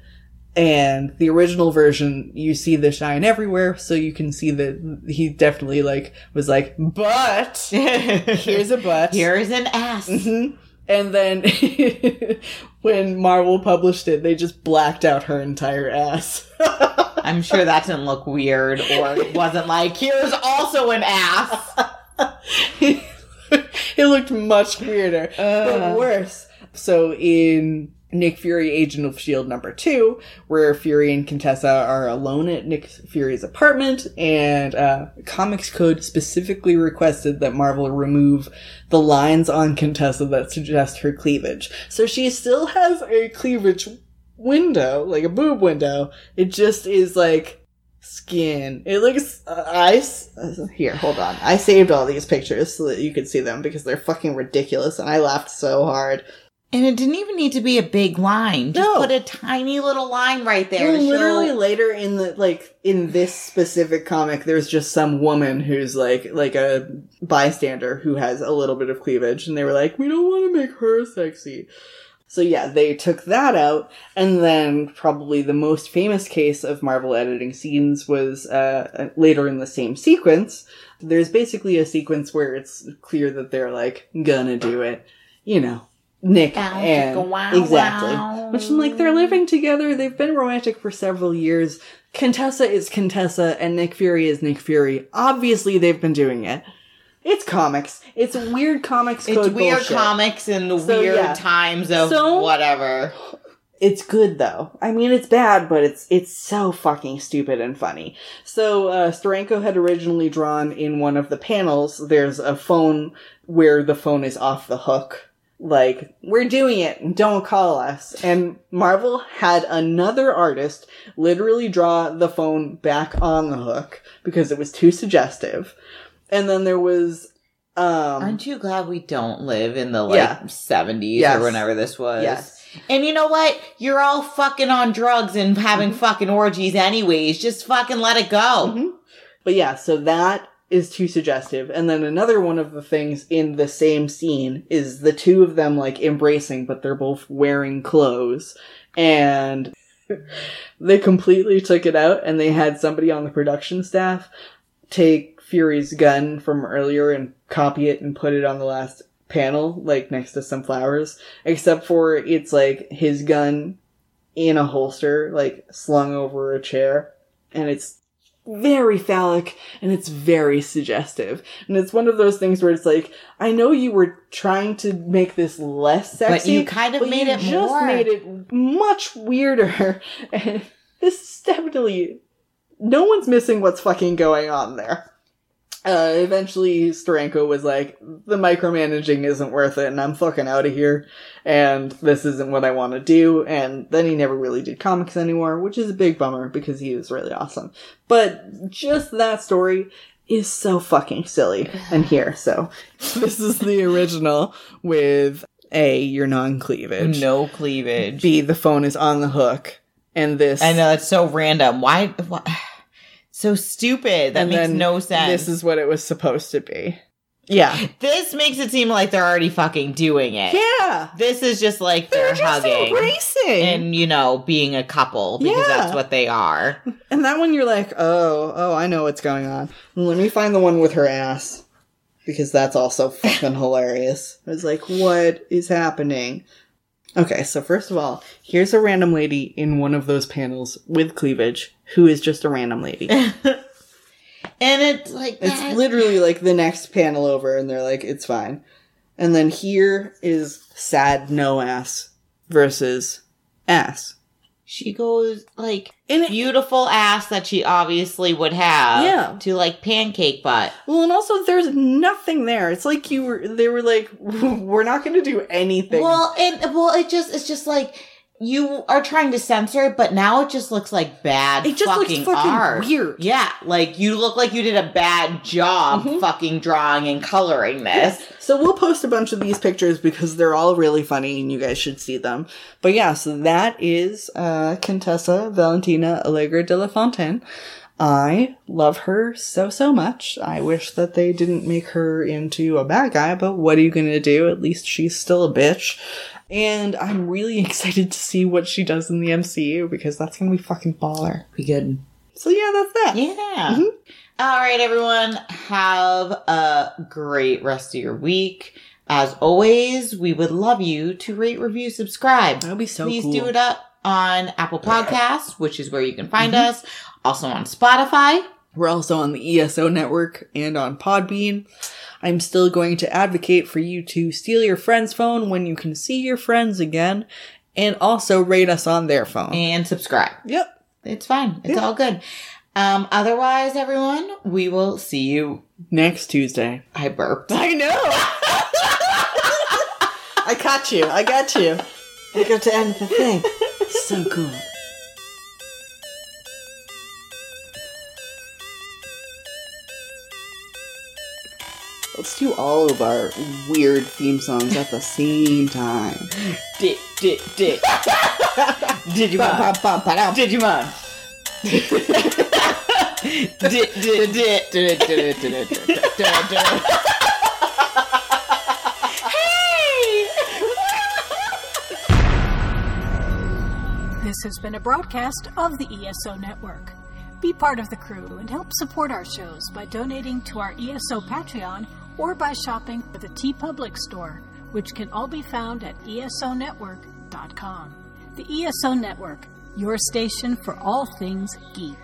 and the original version you see the shine everywhere so you can see that he definitely like was like but here's a but Here's an ass. Mhm. and then when Marvel published it they just blacked out her entire ass I'm sure that didn't look weird or it wasn't like, here's also an ass. it looked much weirder, but worse. So in Nick Fury Agent of S.H.I.E.L.D. number two, where Fury and Contessa are alone at Nick Fury's apartment, and uh, Comics Code specifically requested that Marvel remove the lines on Contessa that suggest her cleavage. So she still has a cleavage window, like a boob window. It just is like skin. It looks. Uh, uh, here. Hold on. I saved all these pictures so that you could see them because they're fucking ridiculous, and I laughed so hard. And it didn't even need to be a big line. Just No. put a tiny little line right there. Well, literally show- later in the like in this specific comic, there's just some woman who's like like a bystander who has a little bit of cleavage, and they were like, we don't want to make her sexy. So yeah, they took that out, and then probably the most famous case of Marvel editing scenes was uh, later in the same sequence. There's basically a sequence where it's clear that they're like gonna do it, you know. Nick Bow, and wow, exactly, wow. which I'm like they're living together. They've been romantic for several years. Contessa is Contessa, and Nick Fury is Nick Fury. Obviously, they've been doing it. It's comics. It's weird comics. It's weird bullshit. comics and So, weird yeah. times of So- whatever. It's good though. I mean, it's bad, but it's it's so fucking stupid and funny. So uh, Steranko had originally drawn in one of the panels. There's a phone where the phone is off the hook. Like we're doing it, don't call us. And Marvel had another artist literally draw the phone back on the hook because it was too suggestive. And then there was um Aren't you glad we don't live in the like Yeah. 70s Yes. or whenever this was? Yes. And you know what? You're all fucking on drugs and having Mm-hmm. fucking orgies anyways. Just fucking let it go. Mhm. But yeah, so that is too suggestive. And then another one of the things in the same scene is the two of them like embracing, but they're both wearing clothes. And they completely took it out and they had somebody on the production staff take Fury's gun from earlier and copy it and put it on the last panel, like next to some flowers. Except for it's like his gun in a holster, like slung over a chair. And it's very phallic and it's very suggestive. And it's one of those things where it's like, I know you were trying to make this less sexy, But you kind of but made you it just more. made it much weirder. And this is definitely no one's missing what's fucking going on there. Uh, eventually, Steranko was like, the micromanaging isn't worth it, and I'm fucking out of here, and this isn't what I want to do, and then he never really did comics anymore, which is a big bummer because he was really awesome. But just that story is so fucking silly. And here, so this is the original with A, your non cleavage. No cleavage. B, the phone is on the hook. And this I know it's so random. Why? why so stupid. That and makes no sense. This is what it was supposed to be. Yeah. This makes it seem like they're already fucking doing it. Yeah. This is just like they're, They're just hugging embracing. and you know being a couple because Yeah. that's what they are. And that one you're like, oh, oh, I know what's going on. Let me find the one with her ass. Because that's also fucking hilarious. I was like, what is happening? Okay, so first of all, here's a random lady in one of those panels with cleavage who is just a random lady. And it's like It's that. literally like the next panel over, and they're like, it's fine. And then here is sad no ass versus ass. she goes like And it- beautiful ass that she obviously would have Yeah. to like pancake butt. Well, and also there's nothing there. It's like you were. They were like, we're not going to do anything. Well, and well, it just it's just like you are trying to censor it, but now it just looks like bad. It just looks fucking fucking art. weird. Yeah, like you look like you did a bad job Mhm. fucking drawing and coloring this. So we'll post a bunch of these pictures because they're all really funny and you guys should see them. But yeah, so that is uh, Contessa Valentina Allegra de la Fontaine. I love her so, so much. I wish that they didn't make her into a bad guy, but what are you gonna do? At least she's still a bitch. And I'm really excited to see what she does in the MCU because that's gonna be fucking baller. Be good. So yeah, that's that. Yeah. Mhm. All right, everyone. Have a great rest of your week. As always, we would love you to rate, review, subscribe. That'd be so Please cool. do it up on Apple Podcasts, which is where you can find us. Also on Spotify. We're also on the ESO network and on Podbean. I'm still going to advocate for you to steal your friend's phone when you can see your friends again and also rate us on their phone. and subscribe. Yep. It's fine. It's Yeah. all good. Um, otherwise, everyone, we will see you. Next Tuesday. I burped. I know. I caught you. I got you. I got to end the thing. So cool. Let's do all of our weird theme songs at the same time. Dick, dick, dick. Digimon. Digimon. Dick, dick, dick. This has been a broadcast of the ESO Network. Be part of the crew and help support our shows by donating to our ESO Patreon or by shopping at the TeePublic store, which can all be found at esonetwork.com. The ESO Network, your station for all things geek.